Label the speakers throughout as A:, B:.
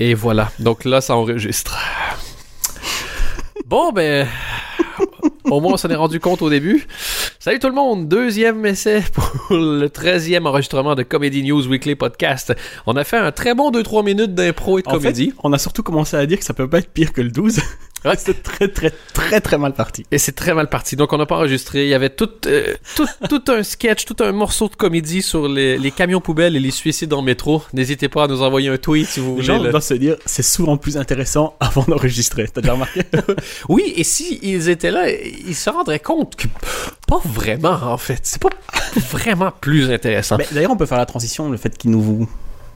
A: Et voilà. Donc là, ça enregistre. Bon, ben. Au moins, on s'en est rendu compte au début. Salut tout le monde, deuxième essai pour le 13e enregistrement de Comedy News Weekly Podcast. On a fait un très bon 2-3 minutes d'impro et de
B: En
A: comédie.
B: fait, on a surtout commencé à dire que ça peut pas être pire que le 12.
A: Ouais.
B: c'est très très très très mal parti.
A: Et c'est très mal parti. Donc, on n'a pas enregistré. Il y avait tout, euh, tout, tout un sketch, tout un morceau de comédie sur les, les camions poubelles et les suicides en métro. N'hésitez pas à nous envoyer un tweet si vous
B: Les
A: voulez.
B: gens
A: le-
B: doivent se dire c'est souvent plus intéressant avant d'enregistrer. T'as déjà remarqué?
A: Oui, et si ils étaient là, ils se rendraient compte que pas vraiment, en fait. C'est pas vraiment plus intéressant.
B: D'ailleurs, on peut faire la transition, le fait qu'ils nous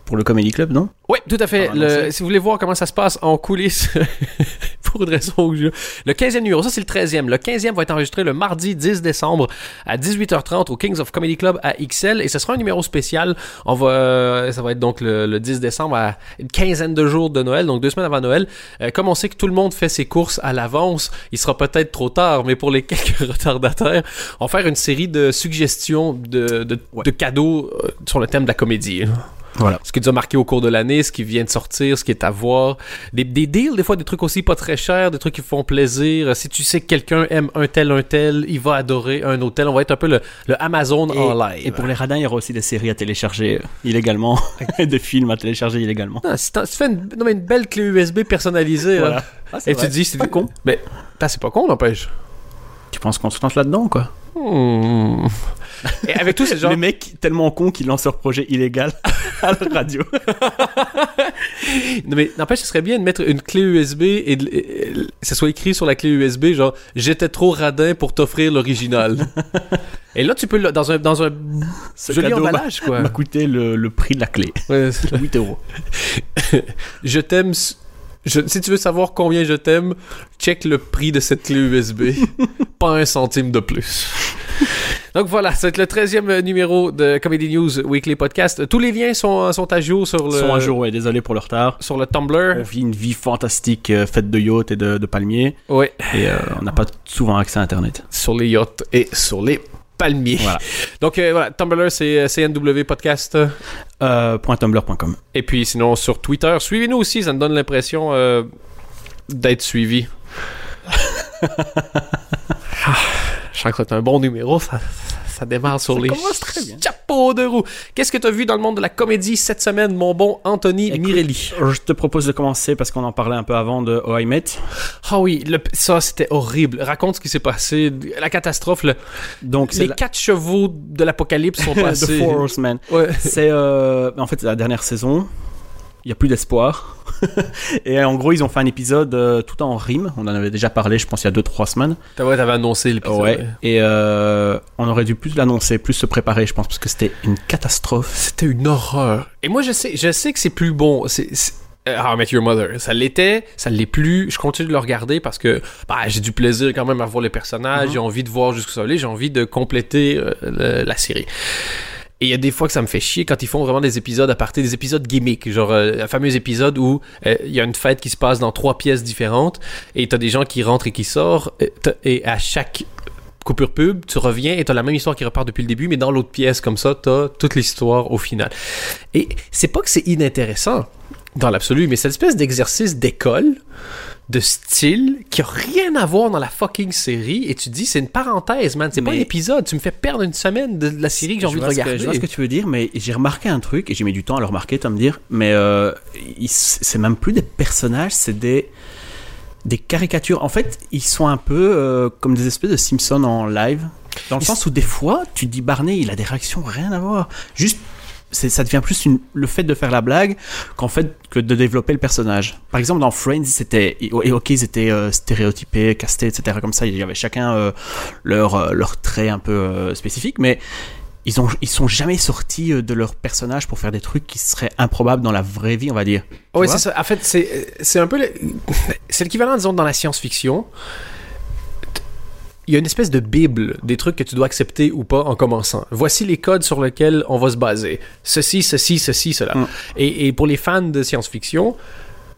B: pour le Comedy Club, non?
A: Oui, tout à fait. Le- si vous voulez voir comment ça se passe en coulisses, pour une raison ou je- Le 15e numéro, ça c'est le 13e. Le 15e va être enregistré le mardi 10 décembre à 18h30 au Kings of Comedy Club à XL et ce sera un numéro spécial. On va, euh, ça va être donc le, le 10 décembre à une quinzaine de jours de Noël, donc deux semaines avant Noël. Euh, comme on sait que tout le monde fait ses courses à l'avance, il sera peut-être trop tard, mais pour les quelques retardataires, on va faire une série de suggestions de, de,
B: Ouais.
A: de cadeaux euh, sur le thème de la comédie
B: Voilà.
A: ce qui nous a marqué au cours de l'année, ce qui vient de sortir, ce qui est à voir. Des, des deals, des fois des trucs aussi pas très chers, des trucs qui font plaisir. Si tu sais que quelqu'un aime un tel, un tel, il va adorer un autre tel. On va être un peu le, le Amazon
B: Et,
A: en live.
B: et pour les radins, il y aura aussi des séries à télécharger illégalement, et des films à télécharger illégalement.
A: Si, tu fais une, non, mais une belle clé USB personnalisée,
B: Voilà. Ah,
A: et
B: vrai.
A: tu dis, c'est
B: pas con.
A: Mais, c'est pas con, n'empêche.
B: Tu penses qu'on se lance là-dedans, quoi?
A: Hmm. Et avec tout ces gens.
B: Les mecs tellement cons qu'ils lancent leur projet illégal à la radio.
A: Non, mais n'empêche, ce serait bien de mettre une clé USB et, de- et- ça soit écrit sur la clé USB, genre, j'étais trop radin pour t'offrir l'original. et là, tu peux, le- dans un, dans un
B: Ce
A: joli
B: cadeau
A: emballage, quoi.
B: m'a coûté le, le prix de la clé.
A: Ouais, c'est-
B: 8 euros.
A: je t'aime. je- si tu veux savoir combien je t'aime, check le prix de cette clé USB. Pas un centime de plus. Donc voilà, c'est le 13e numéro de Comedy News Weekly Podcast. Tous les liens sont, sont à jour sur le,
B: Ils sont à jour, ouais, désolé pour le retard.
A: sur le Tumblr.
B: On vit une vie fantastique euh, faite de yachts et de, de palmiers.
A: Ouais,
B: Et euh, on n'a pas souvent accès à Internet.
A: sur les yachts et sur les palmiers.
B: Voilà.
A: Donc euh, voilà, Tumblr c'est euh, CNW Podcast.
B: Euh, .tumblr.com.
A: Et puis sinon sur Twitter, suivez-nous aussi, ça me donne l'impression euh, d'être suivi. Je sens que c'est un bon numéro, ça, ça démarre sur
B: Ça
A: les
B: très bien.
A: chapeaux de roue. Qu'est-ce que tu as vu dans le monde de la comédie cette semaine, mon bon Anthony
B: Écoute,
A: Mirelli?
B: Je te propose de commencer parce qu'on en parlait un peu avant de Oh I Met.
A: Ah oui, le- ça c'était horrible. Raconte ce qui s'est passé, la catastrophe. le-
B: Donc
A: les
B: la-
A: quatre chevaux de l'apocalypse sont
B: The
A: passés.
B: Four Horsemen.
A: Ouais.
B: C'est euh, en fait la dernière saison. Il y a plus d'espoir. et en gros, ils ont fait un épisode euh, tout en rime. On en avait déjà parlé, je pense, il y a 2-3 semaines.
A: T'as- ouais, t'avais annoncé l'épisode.
B: Ouais. Et euh, on aurait dû plus l'annoncer, plus se préparer, je pense, parce que c'était une catastrophe.
A: C'était une horreur. Et moi, je sais, je sais que c'est plus bon. C'est, c'est- euh, How I Met Your Mother. Ça l'était, ça l'est plus. Je continue de le regarder parce que bah, j'ai du plaisir quand même à voir les personnages.
B: Mhm.
A: J'ai envie de voir jusqu'où ça aller. J'ai envie de compléter euh, le- la série. Et il y a des fois que ça me fait chier quand ils font vraiment des épisodes à partir des épisodes gimmicks. Genre, euh, un fameux épisode où euh, il y a une fête qui se passe dans trois pièces différentes et t'as des gens qui rentrent et qui sortent. Et, et à chaque coupure pub, tu reviens et t'as la même histoire qui repart depuis le début, mais dans l'autre pièce, comme ça, t'as toute l'histoire au final. Et c'est pas que c'est inintéressant dans l'absolu, mais c'est l'espèce d'exercice d'école, de style, qui a rien à voir dans la fucking série, et tu te dis, c'est une parenthèse, man, c'est pas un épisode, tu me fais perdre une semaine de la série que j'ai envie de
B: que-
A: regarder.
B: je vois ce que tu veux dire, mais j'ai remarqué un truc, et j'ai mis du temps à le remarquer, toi me dire, mais euh, c'est même plus des personnages, c'est des, des caricatures. En fait, ils sont un peu euh, comme des espèces de Simpsons en live, dans le
A: Ils
B: sens où des fois, tu te dis Barney, il a des réactions rien à voir. Juste, ça devient plus une- le fait de faire la blague qu'en fait que de développer le personnage. Par exemple, dans Friends, c'était et ok, ils étaient euh, stéréotypés, castés, etc. Comme ça, il y avait chacun euh, leur euh, leur trait un peu euh, spécifique, mais ils ont ils sont jamais sortis euh, de leur personnage pour faire des trucs qui seraient improbables dans la vraie vie, on va dire.
A: Oui,
B: Tu
A: c'est ça. En fait, c'est, c'est un peu. C'est l'équivalent, disons, dans la science-fiction. Il y a une espèce de bible des trucs que tu dois accepter ou pas en commençant. Voici les codes sur lesquels on va se baser. Ceci, ceci, ceci, cela.
B: Mm.
A: Et, et pour les fans de science-fiction,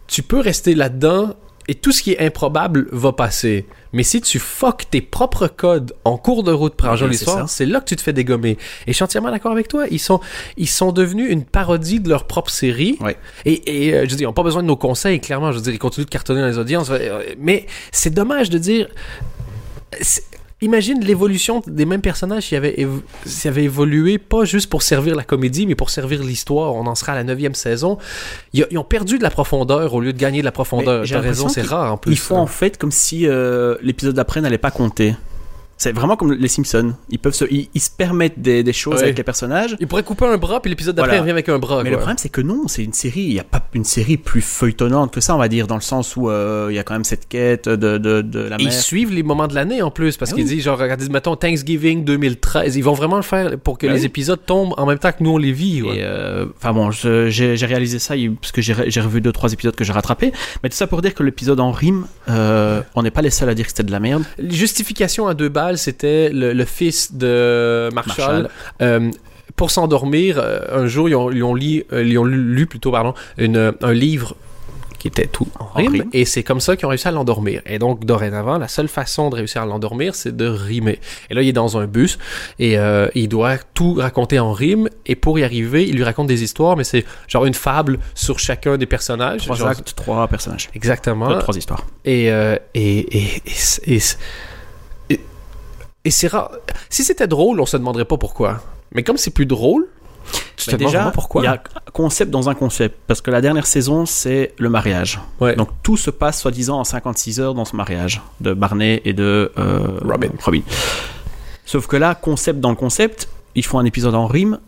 A: tu peux rester là-dedans et tout ce qui est improbable va passer. Mais si tu fuck tes propres codes en cours de route pour
B: c'est
A: l'histoire, c'est là que tu te fais dégommer. Et je suis entièrement d'accord avec toi. Ils sont, ils sont devenus une parodie de leur propre série. Et, et euh, je dire, ils n'ont pas besoin de nos conseils, clairement. Je veux dire, ils continuent de cartonner dans les audiences. Mais c'est dommage de dire. Imagine l'évolution des mêmes personnages qui avaient, évo- s'ils avaient évolué, pas juste pour servir la comédie, mais pour servir l'histoire. On en sera à la neuvième saison. Ils, ils ont perdu de la profondeur au lieu de gagner de la profondeur.
B: J'ai
A: T'as raison, c'est rare en plus.
B: Ils font en fait comme si euh, l'épisode d'après n'allait pas compter. C'est vraiment comme les Simpsons. Ils peuvent se, ils, ils se permettent des, des choses
A: Ouais.
B: avec les personnages.
A: Ils pourraient couper un bras, puis l'épisode d'après
B: Voilà.
A: il revient avec un bras.
B: Mais
A: quoi.
B: le problème, c'est que non, c'est une série. Il n'y a pas une série plus feuilletonnante que ça, on va dire, dans le sens où euh, il y a quand même cette quête de, de, de la
A: Et ils
B: mère.
A: suivent les moments de l'année en plus, parce
B: Ah
A: qu'ils
B: oui.
A: disent, genre, regardez, mettons Thanksgiving 2013, ils vont vraiment le faire pour que
B: Ah
A: les
B: oui.
A: épisodes tombent en même temps que nous on les vit.
B: euh, Enfin bon, j'ai réalisé ça parce que j'ai re- j'ai revu deux trois épisodes que j'ai rattrapés. Mais tout ça pour dire que l'épisode en rime, euh, on n'est pas les seuls à dire que c'était de la merde.
A: Justification à deux balles, c'était le, le fils de Marshall.
B: Marshall.
A: Euh, pour s'endormir, euh, un jour, ils ont, ils ont, lu, euh, ils ont lu, lu plutôt, pardon, une, un livre qui était tout en rime,
B: rime.
A: et c'est comme ça qu'ils ont réussi à l'endormir. Et donc, dorénavant, la seule façon de réussir à l'endormir, c'est de rimer. Et là, il est dans un bus, et euh, il doit tout raconter en rime, et pour y arriver, il lui raconte des histoires, mais c'est genre une fable sur chacun des personnages.
B: Trois
A: Genre-
B: actes, trois personnages,
A: Exactement.
B: Trois histoires.
A: Et, euh, et- et c'est rare. Si c'était drôle, on se demanderait pas pourquoi. Mais comme c'est plus drôle, tu te
B: Mais
A: demandes
B: déjà,
A: vraiment pourquoi.
B: il y a concept dans un concept parce que la dernière saison c'est le mariage.
A: Ouais.
B: Donc tout se passe soi-disant en 56 heures dans ce mariage de Barney et de euh,
A: Robin.
B: Sauf que là, concept dans le concept, ils font un épisode en rime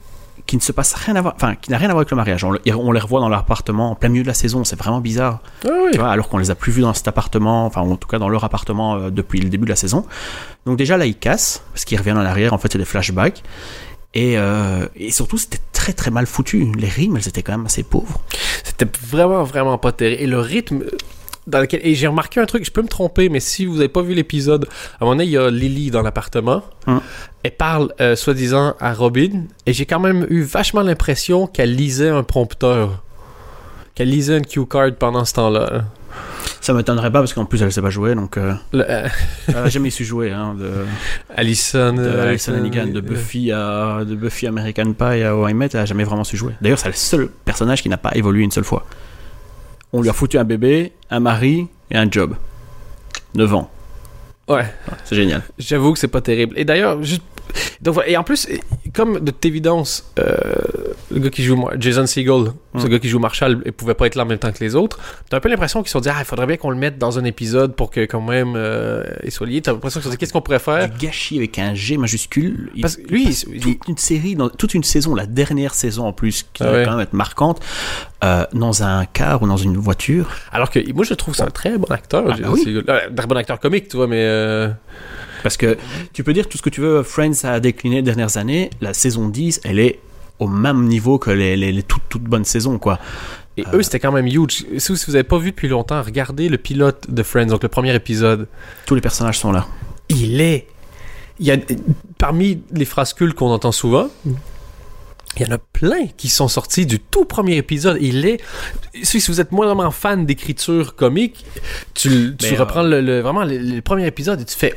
B: qui ne se passe rien à voir, enfin qui n'a rien à voir avec le mariage. On, le- on les revoit dans leur appartement en plein milieu de la saison, c'est vraiment bizarre.
A: Ah oui.
B: Tu vois, alors qu'on les a plus vus dans cet appartement, enfin en tout cas dans leur appartement euh, depuis le début de la saison. Donc déjà là ils cassent, parce qu'ils reviennent en arrière, en fait c'est des flashbacks. Et, euh, et surtout c'était très très mal foutu. Les rimes elles étaient quand même assez pauvres.
A: C'était vraiment, vraiment pas terrible. Et le rythme dans lequel. Et j'ai remarqué un truc, je peux me tromper, mais si vous avez pas vu l'épisode, à un moment donné, il y a Lily dans l'appartement.
B: Hum.
A: Elle parle, euh, soi-disant, à Robin. Et j'ai quand même eu vachement l'impression qu'elle lisait un prompteur. Qu'elle lisait un cue card pendant ce temps-là.
B: Ça m'étonnerait pas parce qu'en plus elle sait pas jouer, donc euh,
A: Le, euh,
B: elle a jamais su jouer. Hein, de,
A: euh,
B: Alison Hannigan, de Buffy à de Buffy American Pie à How I Met, elle a jamais vraiment su jouer. D'ailleurs c'est le seul personnage qui n'a pas évolué une seule fois. On lui a foutu un bébé, un mari et un job. 9 ans.
A: Ouais.
B: C'est génial.
A: J'avoue que c'est pas terrible. Et d'ailleurs, juste. Donc, et en plus, comme de toute évidence, euh, le gars qui joue Mar- Jason Segel, ce
B: Mm.
A: gars qui joue Marshall, il pouvait pas être là en même temps que les autres. T'as un peu l'impression qu'ils se sont dit, ah, il faudrait bien qu'on le mette dans un épisode pour que quand même euh, il soit lié. T'as l'impression qu'ils se sont dit, qu'est-ce qu'on pourrait faire?
B: Du gâchis avec un G majuscule. Il-
A: Parce que lui, il- il-
B: toute une série, dans, toute une saison, la dernière saison en plus, qui
A: Ah
B: va
A: ouais.
B: quand même être marquante, euh, dans un car ou dans une voiture.
A: Alors que moi, je trouve que c'est un très bon acteur.
B: Ah, bah oui.
A: Euh, Un très bon acteur comique, tu vois, mais. euh,
B: Parce que tu peux dire tout ce que tu veux, Friends a décliné les dernières années, la saison 10, elle est au même niveau que les, les- les toutes, toutes bonnes saisons, quoi.
A: Et
B: Euh.
A: eux, c'était quand même huge. Si vous, si vous avez pas vu depuis longtemps, regardez le pilote de Friends, donc le premier épisode.
B: Tous les personnages sont là.
A: il est. Il y a, parmi les phrases cultes qu'on entend souvent, il y en a plein qui sont sortis du tout premier épisode. Il est. Si vous êtes moindrement fan d'écriture comique, tu, tu
B: euh,
A: reprends le, le- vraiment le, le premier épisode et tu fais.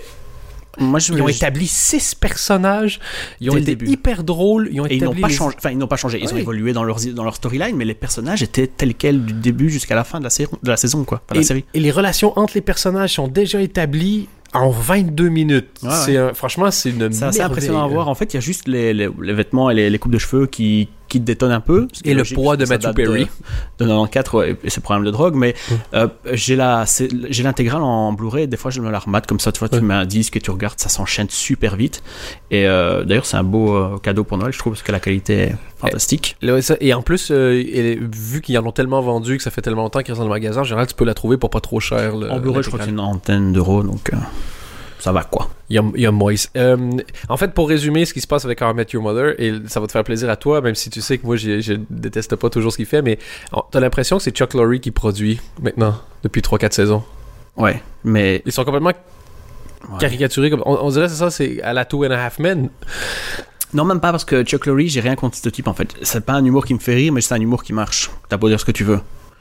B: Moi, je
A: Ils ont établi six personnages. Ils ont été hyper drôles. Ils ont
B: Et ils n'ont pas
A: les-
B: changé. Enfin, ils n'ont pas changé. Ils ont évolué dans leur, dans leur storyline, mais les personnages étaient tels quels du début jusqu'à la fin de la, série, de la saison, quoi. Enfin, de la
A: et,
B: série.
A: et les relations entre les personnages sont déjà établies en 22 minutes.
B: Ouais,
A: c'est un- franchement, c'est une
B: C'est assez impressionnant à voir. En fait, il y a juste les, les- les vêtements et les, les coupes de cheveux qui, qui détonnent un peu. ce
A: Et le poids de Matthew Perry.
B: De, de 94, ouais, et ses problèmes de drogue. Mais euh, j'ai la, c'est- j'ai l'intégrale en Blu-ray. Des fois, je me la remate comme ça. Tu vois, tu
A: Ouais.
B: mets un disque et tu regardes, ça s'enchaîne super vite. Et euh, d'ailleurs, c'est un beau euh, cadeau pour Noël, je trouve, parce que la qualité fantastique.
A: Là, Et en plus, euh, et vu qu'ils en ont tellement vendu que ça fait tellement longtemps qu'ils restent dans le magasin, en général, tu peux la trouver pour pas trop cher. le-
B: en Blu-ray, je crois que c'est une antenne d'euros, donc euh, ça va quoi.
A: Il y a, y a Moïse. Euh, en fait, pour résumer ce qui se passe avec How I Met Your Mother, et ça va te faire plaisir à toi, même si tu sais que moi, je déteste pas toujours ce qu'il fait, mais on- t'as l'impression que c'est Chuck Lorre qui produit maintenant, depuis 3-4 saisons.
B: Ouais, mais
A: Ils sont complètement
B: ouais.
A: caricaturés. Comme, on, on dirait c'est ça, c'est à la Two and a Half Men.
B: Non, même pas parce que Chuck Lorre, j'ai rien contre ce type en fait. C'est pas un humour qui me fait rire, mais c'est un humour qui marche. T'as beau dire ce que tu veux.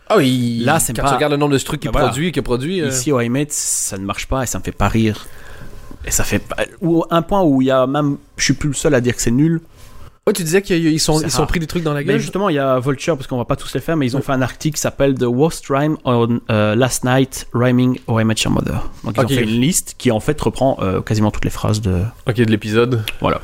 A: Ah oui,
B: Là, c'est
A: quand
B: pas-
A: tu regardes le nombre de trucs qu'il
B: voilà.
A: produit, qu'il produit. euh,
B: Ici, au ça ne marche pas et ça me fait pas rire. Et ça fait pas... Ou un point où il y a même... Je suis plus le seul à dire que c'est nul.
A: Ouais, tu disais qu'ils sont, ils pris des trucs dans la
B: Mais
A: gueule.
B: justement, il y a Vulture, parce qu'on va pas tous les faire, mais ils ont fait un article qui s'appelle The Worst Rhyme on euh, Last Night Rhyming How I Met Your Mother. Donc ils
A: Ok.
B: ont fait une liste qui en fait reprend euh, quasiment toutes les phrases de...
A: Ok, de l'épisode.
B: Voilà.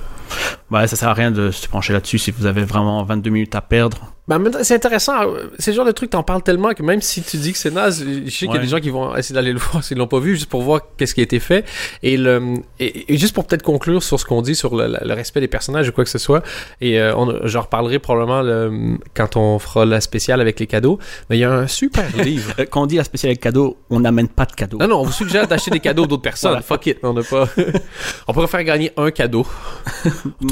B: Bah, ça sert à rien de se pencher là-dessus si vous avez vraiment 22 minutes à perdre.
A: Temps, c'est intéressant. C'est le genre de truc, t'en parles tellement que même si tu dis que c'est naze, je sais qu'il y a
B: Ouais.
A: des gens qui vont essayer d'aller le voir s'ils l'ont pas vu, juste pour voir qu'est-ce qui a été fait. Et, le, et, et juste pour peut-être conclure sur ce qu'on dit sur le, le respect des personnages ou quoi que ce soit, et euh, on, j'en reparlerai probablement le- quand on fera la spéciale avec les cadeaux, mais il y a un super livre.
B: Euh, Quand on dit la spéciale avec cadeau, on n'amène pas de cadeau.
A: Non, non, on vous suggère d'acheter des cadeaux d'autres personnes.
B: Voilà.
A: Fuck it, on n'a pas. on pourrait faire gagner un cadeau.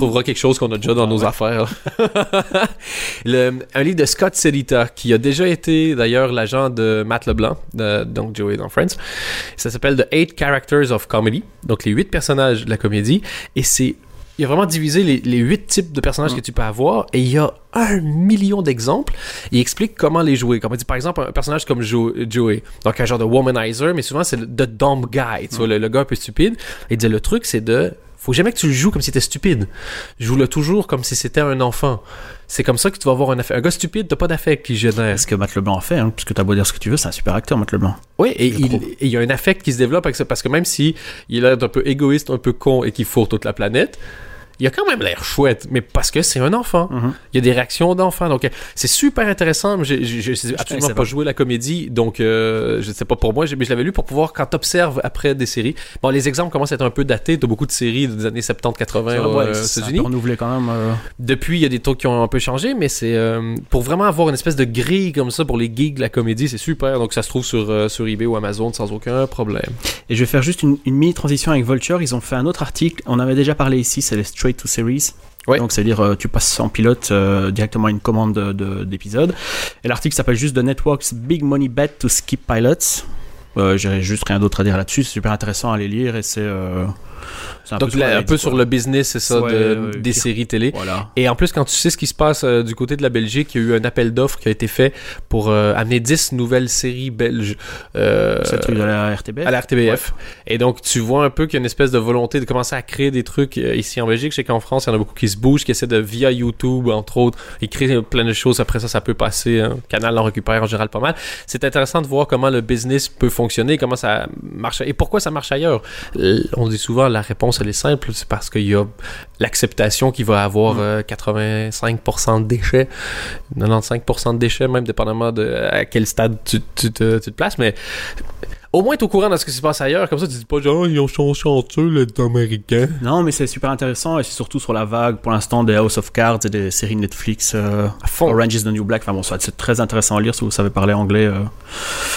A: Trouvera quelque chose qu'on a déjà dans
B: Ah,
A: nos
B: ouais.
A: affaires. Le- un livre de Scott Selita, qui a déjà été d'ailleurs l'agent de Matt Leblanc, de- donc Joey dans Friends. Ça s'appelle The Eight Characters of Comedy, donc les huit personnages de la comédie. Et c'est. Il a vraiment divisé les, les huit types de personnages
B: Mm.
A: que tu peux avoir et il y a un million d'exemples. Il explique comment les jouer. Comme on dit, par exemple, un personnage comme Jo- Joey, donc un genre de womanizer, mais souvent c'est le the dumb guy, tu vois, le, le gars un peu stupide. Il dit le truc c'est de faut jamais que tu le joues comme si c'était stupide. Joue-le toujours comme si c'était un enfant. C'est comme ça que tu vas avoir un affect. Un gars stupide, t'as pas d'affect qui génère.
B: Ce que Matt Leblanc a fait, hein, puisque t'as beau dire ce que tu veux, c'est un super acteur, Matt Leblanc.
A: Oui, il, et il y a un affect qui se développe avec ça, parce que même si il a l'air un peu égoïste, un peu con et qu'il fourre toute la planète, il a quand même l'air chouette, mais parce que c'est un enfant.
B: Mhm.
A: Il y a des réactions d'enfants, donc euh, c'est super intéressant. J'ai j'ai- j'ai absolument pas joué la comédie, donc euh, je sais pas pour moi, mais je l'avais lu pour pouvoir quand t'observes après des séries. Bon, les exemples commencent à être un peu datés. T'as beaucoup de séries des années 70-80
B: Ouais,
A: aux
B: ouais,
A: euh, États-Unis.
B: renouvelé quand même. euh.
A: Depuis, il y a des trucs qui ont un peu changé, mais c'est euh, pour vraiment avoir une espèce de grille comme ça pour les geeks de la comédie, c'est super. Donc ça se trouve sur, sur eBay ou Amazon sans aucun problème.
B: Et je vais faire juste une, une mini transition avec Vulture. Ils ont fait un autre article. On avait déjà parlé ici, c'est les straight to series.
A: Ouais.
B: Donc, c'est-à-dire, euh, tu passes en pilote euh, directement à une commande de- de- d'épisode. Et l'article s'appelle juste The Network's Big Money Bet to Skip Pilots. Euh, J'ai juste rien d'autre à dire là-dessus. C'est super intéressant à les lire et c'est. Un
A: Donc là, un peu sur le business, c'est ça,
B: Ouais,
A: de-
B: ouais,
A: des
B: qui-
A: séries télé.
B: Voilà.
A: Et en plus, quand tu sais ce qui se passe euh, du côté de la Belgique, il y a eu un appel d'offres qui a été fait pour euh, amener 10 nouvelles séries belges euh,
B: truc la
A: à la RTBF. Et donc, tu vois un peu qu'il y a une espèce de volonté de commencer à créer des trucs ici en Belgique. Je sais qu'en France, il y en a beaucoup qui se bougent, qui essaient de, via YouTube, entre autres, et créer plein de choses. Après ça, ça peut passer. Un canal en récupère en général pas mal. C'est intéressant de voir comment le business peut fonctionner, comment ça marche et pourquoi ça marche ailleurs? On dit souvent la réponse, elle est simple. C'est parce qu'il y a l'acceptation qui va avoir
B: Mm.
A: euh, 85% de déchets, 95% de déchets, même dépendamment de à quel stade tu, tu te, tu te places. Mais au moins, tu es au courant de ce qui se passe ailleurs. Comme ça, tu dis pas genre, ils ont sont chanceux, les Américains.
B: Non, mais c'est super intéressant et c'est surtout sur la vague pour l'instant des House of Cards et des séries Netflix. euh. Orange is the New Black. Enfin bon, c'est très intéressant à lire si vous savez parler anglais euh,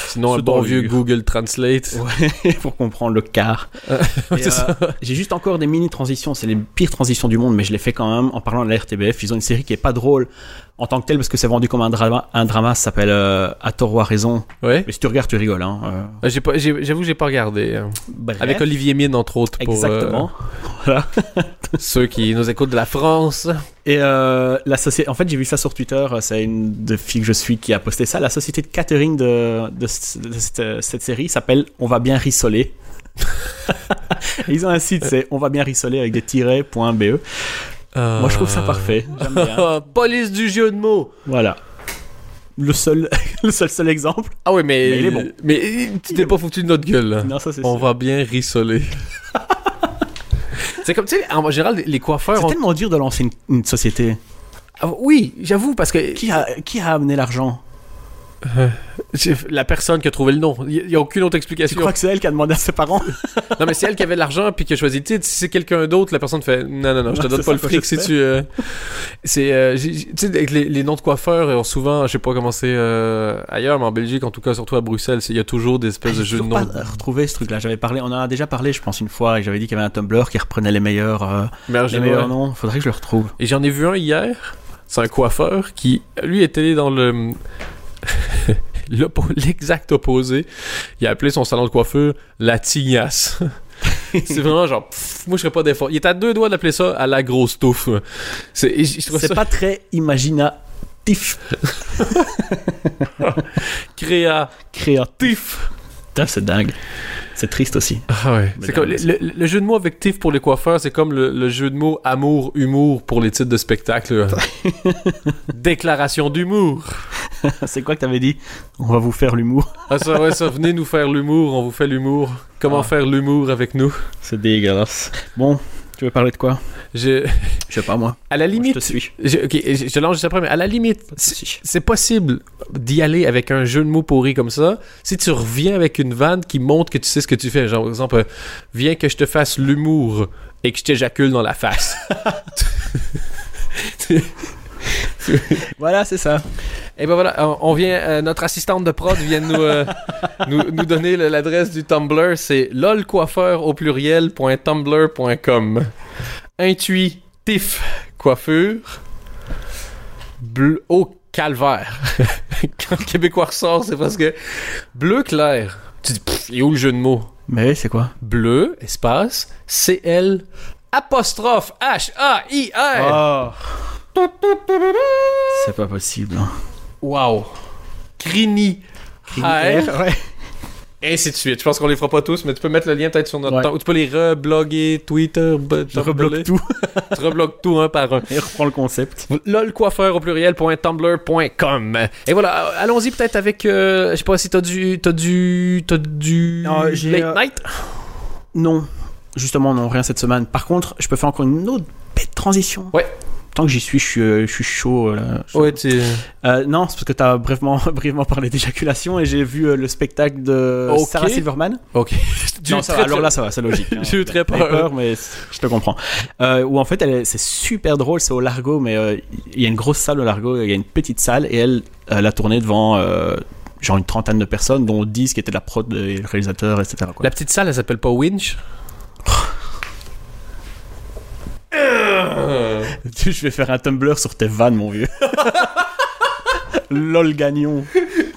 A: Sinon, un bon vieux
B: le-
A: Google Translate.
B: ouais, pour comprendre le quart. Euh, J'ai juste encore des mini transitions. C'est les pires transitions du monde, mais je les fais quand même en parlant de la RTBF. Ils ont une série qui est pas drôle en tant que telle parce que c'est vendu comme un drama. Un drama ça s'appelle euh, À tort ou à raison.
A: Ouais.
B: Mais si tu regardes, tu rigoles. Hein. euh.
A: Euh, j'ai pas- J'avoue j'ai pas regardé.
B: Bref.
A: Avec Olivier Mine, entre autres, pour euh,
B: Exactement. Voilà.
A: ceux qui nous écoutent de la France.
B: Et euh, la société, en fait, j'ai vu ça sur Twitter. C'est une de filles que je suis qui a posté ça. La société de catering de, de, ce- de cette, cette série s'appelle On va bien rissoler. Ils ont un site, c'est on va bien rissoler avec des tirets.be. Moi, je trouve ça parfait. J'aime bien.
A: Police du jeu de mots.
B: Voilà. Le seul, le seul, seul exemple.
A: Ah oui, mais,
B: Mais il est bon.
A: Mais tu t'es pas foutu de notre gueule, là.
B: Non, ça c'est
A: On
B: sûr.
A: va bien rissoler. c'est comme, tu sais, en général, les coiffeurs...
B: C'est
A: ont-
B: tellement dur de lancer une, une société.
A: Ah, oui, j'avoue, parce que
B: Qui a, qui a amené l'argent?
A: C'est la personne qui a trouvé le nom, il n'y a aucune autre
B: Tu
A: explication.
B: crois que c'est elle qui a demandé à ses parents?
A: Non, mais c'est elle qui avait l'argent puis qui a choisi. Tu sais, si c'est quelqu'un d'autre, la personne fait Non, non, non, je te donne pas le fric si tu. euh, C'est. euh, tu sais, les, les noms de coiffeurs, ont souvent, je sais pas comment c'est euh, ailleurs, mais en Belgique, en tout cas, surtout à Bruxelles, il y a toujours des espèces de jeux de noms.
B: pas retrouvé ce truc-là. J'avais parlé, on en a déjà parlé, je pense une fois, et j'avais dit qu'il y avait un Tumblr qui reprenait les meilleurs, euh,
A: Mais
B: les meilleurs noms. Faudrait que je le retrouve.
A: Et j'en ai vu un hier. C'est un coiffeur qui, lui, était dans le. L'exact opposé. Il a appelé son salon de coiffure la tignasse. c'est vraiment genre, pff, moi je serais pas d'effort. Il est à deux doigts d'appeler ça à la grosse touffe. C'est, ça-
B: pas très imaginatif. Tif.
A: Créa.
B: Créatif. Putain, c'est dingue. C'est triste aussi.
A: Ah ouais.
B: Mais
A: C'est comme,
B: non,
A: le, jeu de mots avec tif pour les coiffeurs, c'est comme le, le jeu de mots amour, humour pour les titres de spectacle. Déclaration d'humour.
B: c'est quoi que t'avais dit? On va vous faire l'humour.
A: Ah ça, ouais, ça, venez nous faire l'humour, on vous fait l'humour. Comment
B: Ah.
A: faire l'humour avec nous?
B: C'est dégueulasse. Bon, tu veux parler de quoi?
A: Je,
B: Je sais pas moi.
A: à la
B: Moi, je
A: limite,
B: te suis.
A: je, ok, je, lance juste après, mais à la limite, c'est- possible d'y aller avec un jeu de mots pourri comme ça. Si tu reviens avec une vanne qui montre que tu sais ce que tu fais, genre par exemple, viens que je te fasse l'humour et que je t'éjacule dans la face.
B: Voilà, c'est ça.
A: Et ben voilà, on, on vient, euh, notre assistante de prod vient nous, euh, nous, nous donner l'adresse du Tumblr, c'est lolcoiffeur au pluriel.tumblr.com. Intuitif coiffure. Bleu au calvaire. Quand le Québécois ressort, c'est parce que bleu clair. Tu dis, pff, est où le jeu de mots?
B: Mais c'est quoi?
A: Bleu, espace, CL, apostrophe, H-A-I-R.
B: Oh. C'est pas possible. hein.
A: Wow. Crini.
B: Ouais.
A: Et ainsi de suite. Je pense qu'on les fera pas tous, mais tu peux mettre le lien peut-être sur notre
B: Ouais.
A: temps. Ou tu peux les rebloguer, Twitter,
B: Je rebloque tout
A: Tu rebloques tout un par un.
B: et reprends le concept.
A: lolcoiffeur au pluriel.tumblr.com. Et voilà, allons-y peut-être avec. euh, je sais pas si t'as du. T'as du. T'as du.
B: Non, j'ai,
A: late
B: euh,
A: night?
B: Non, justement, non, rien cette semaine. Par contre, je peux faire encore une autre bête transition.
A: Ouais.
B: Tant que j'y suis, je suis, euh, je suis chaud. là.
A: Ouais, tu.
B: Euh, non, c'est parce que tu as brièvement, brièvement parlé d'éjaculation et j'ai vu euh, le spectacle de
A: Ok.
B: Sarah Silverman.
A: Ok.
B: Non, ça va, alors là, ça va, c'est logique. hein.
A: J'ai eu très peur.
B: mais je te comprends. Euh, où en fait, c'est super drôle, c'est au Largo, mais euh, il y a une grosse salle au Largo, il y a une petite salle et elle, elle a tourné devant euh, genre une trentaine de personnes, dont 10 qui étaient de la prod et le réalisateur, etc. quoi.
A: La petite salle, elle s'appelle pas Winch?
B: Je vais faire un Tumblr sur tes vannes, mon vieux. LOL gagnon.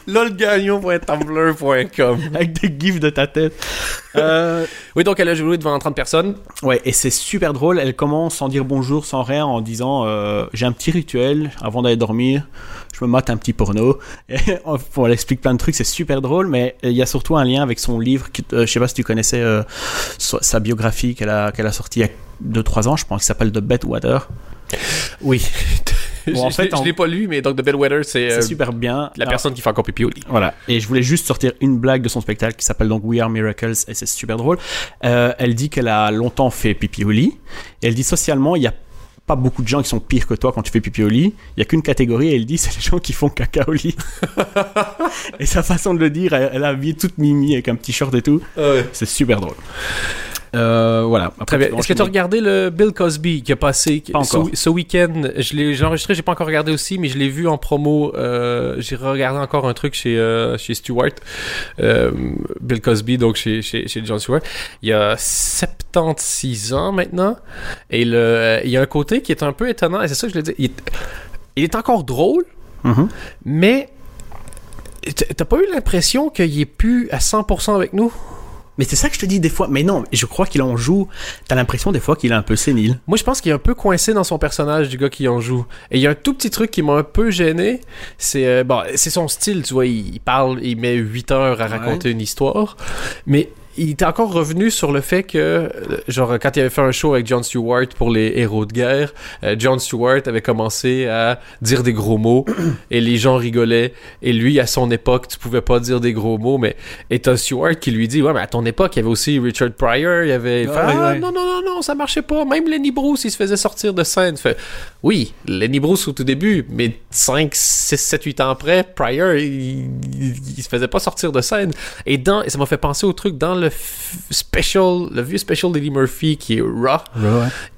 A: lolgagnon.tumblr.com.
B: Avec des gifs de ta tête. Euh,
A: Oui, donc elle a joué devant 30 personnes.
B: ouais, et c'est super drôle. Elle commence sans dire bonjour, sans rien, en disant euh, J'ai un petit rituel avant d'aller dormir. Je me mate un petit porno. Et bon, elle explique plein de trucs, c'est super drôle, mais il y a surtout un lien avec son livre. Qui, euh, je sais pas si tu connaissais euh, sa biographie qu'elle a, qu'elle a sortie il y a 2-3 ans, je pense, qui s'appelle The Bedwetter.
A: Oui.
B: Bon, en
A: je
B: fait,
A: l'ai- je l'ai pas lu, mais donc The Bellwether, c'est
B: C'est
A: euh,
B: super bien.
A: la
B: Alors,
A: personne qui fait encore pipi au lit.
B: Voilà. Et je voulais juste sortir une blague de son spectacle qui s'appelle donc We Are Miracles et c'est super drôle. Euh, elle dit qu'elle a longtemps fait pipi au lit. Et elle dit socialement, il y a pas beaucoup de gens qui sont pires que toi quand tu fais pipi au lit. Il y a qu'une catégorie et elle dit c'est les gens qui font caca au lit. et sa façon de le dire, elle, elle a habillé toute mimi avec un petit short et tout. C'est super drôle. Euh, voilà. Après,
A: Très bien.
B: tu
A: Est-ce que tu as regardé le Bill Cosby qui a passé
B: Pas
A: ce, week-end? Je l'ai j'ai enregistré, j'ai pas encore regardé aussi, mais je l'ai vu en promo. euh, j'ai regardé encore un truc chez euh, chez Stewart, euh, Bill Cosby, donc chez, chez chez John Stewart. Il y a 76 ans maintenant, et le il y a un côté qui est un peu étonnant. Et c'est ça que je voulais dire. Il est, il est encore drôle,
B: Mhm.
A: mais t'as pas eu l'impression qu'il est plus à 100% avec nous?
B: Mais c'est ça que je te dis des fois. Mais non, je crois qu'il en joue. T'as l'impression des fois qu'il est un peu sénile.
A: Moi, je pense qu'il est un peu coincé dans son personnage du gars qui en joue. Et il y a un tout petit truc qui m'a un peu gêné. C'est euh, bon, c'est son style, tu vois. Il, parle, il met 8 heures à
B: Ouais.
A: raconter une histoire. Mais il était encore revenu sur le fait que, euh, genre, quand il avait fait un show avec John Stewart pour les héros de guerre, euh, John Stewart avait commencé à dire des gros mots et les gens rigolaient. Et lui, à son époque, tu pouvais pas dire des gros mots, mais et t'as Stewart qui lui dit, ouais, mais à ton époque, il y avait aussi Richard Pryor, il y avait,
B: Ouais,
A: ah,
B: ouais.
A: non, non, non, non, ça marchait pas. Même Lenny Bruce, il se faisait sortir de scène. Fait, oui, Lenny Bruce au tout début, mais 5, 6, 7, 8 ans après, Pryor, il, il, il se faisait pas sortir de scène. Et dans, et ça m'a fait penser au truc dans le f- special, le vieux special d'Eddie Murphy qui est Raw.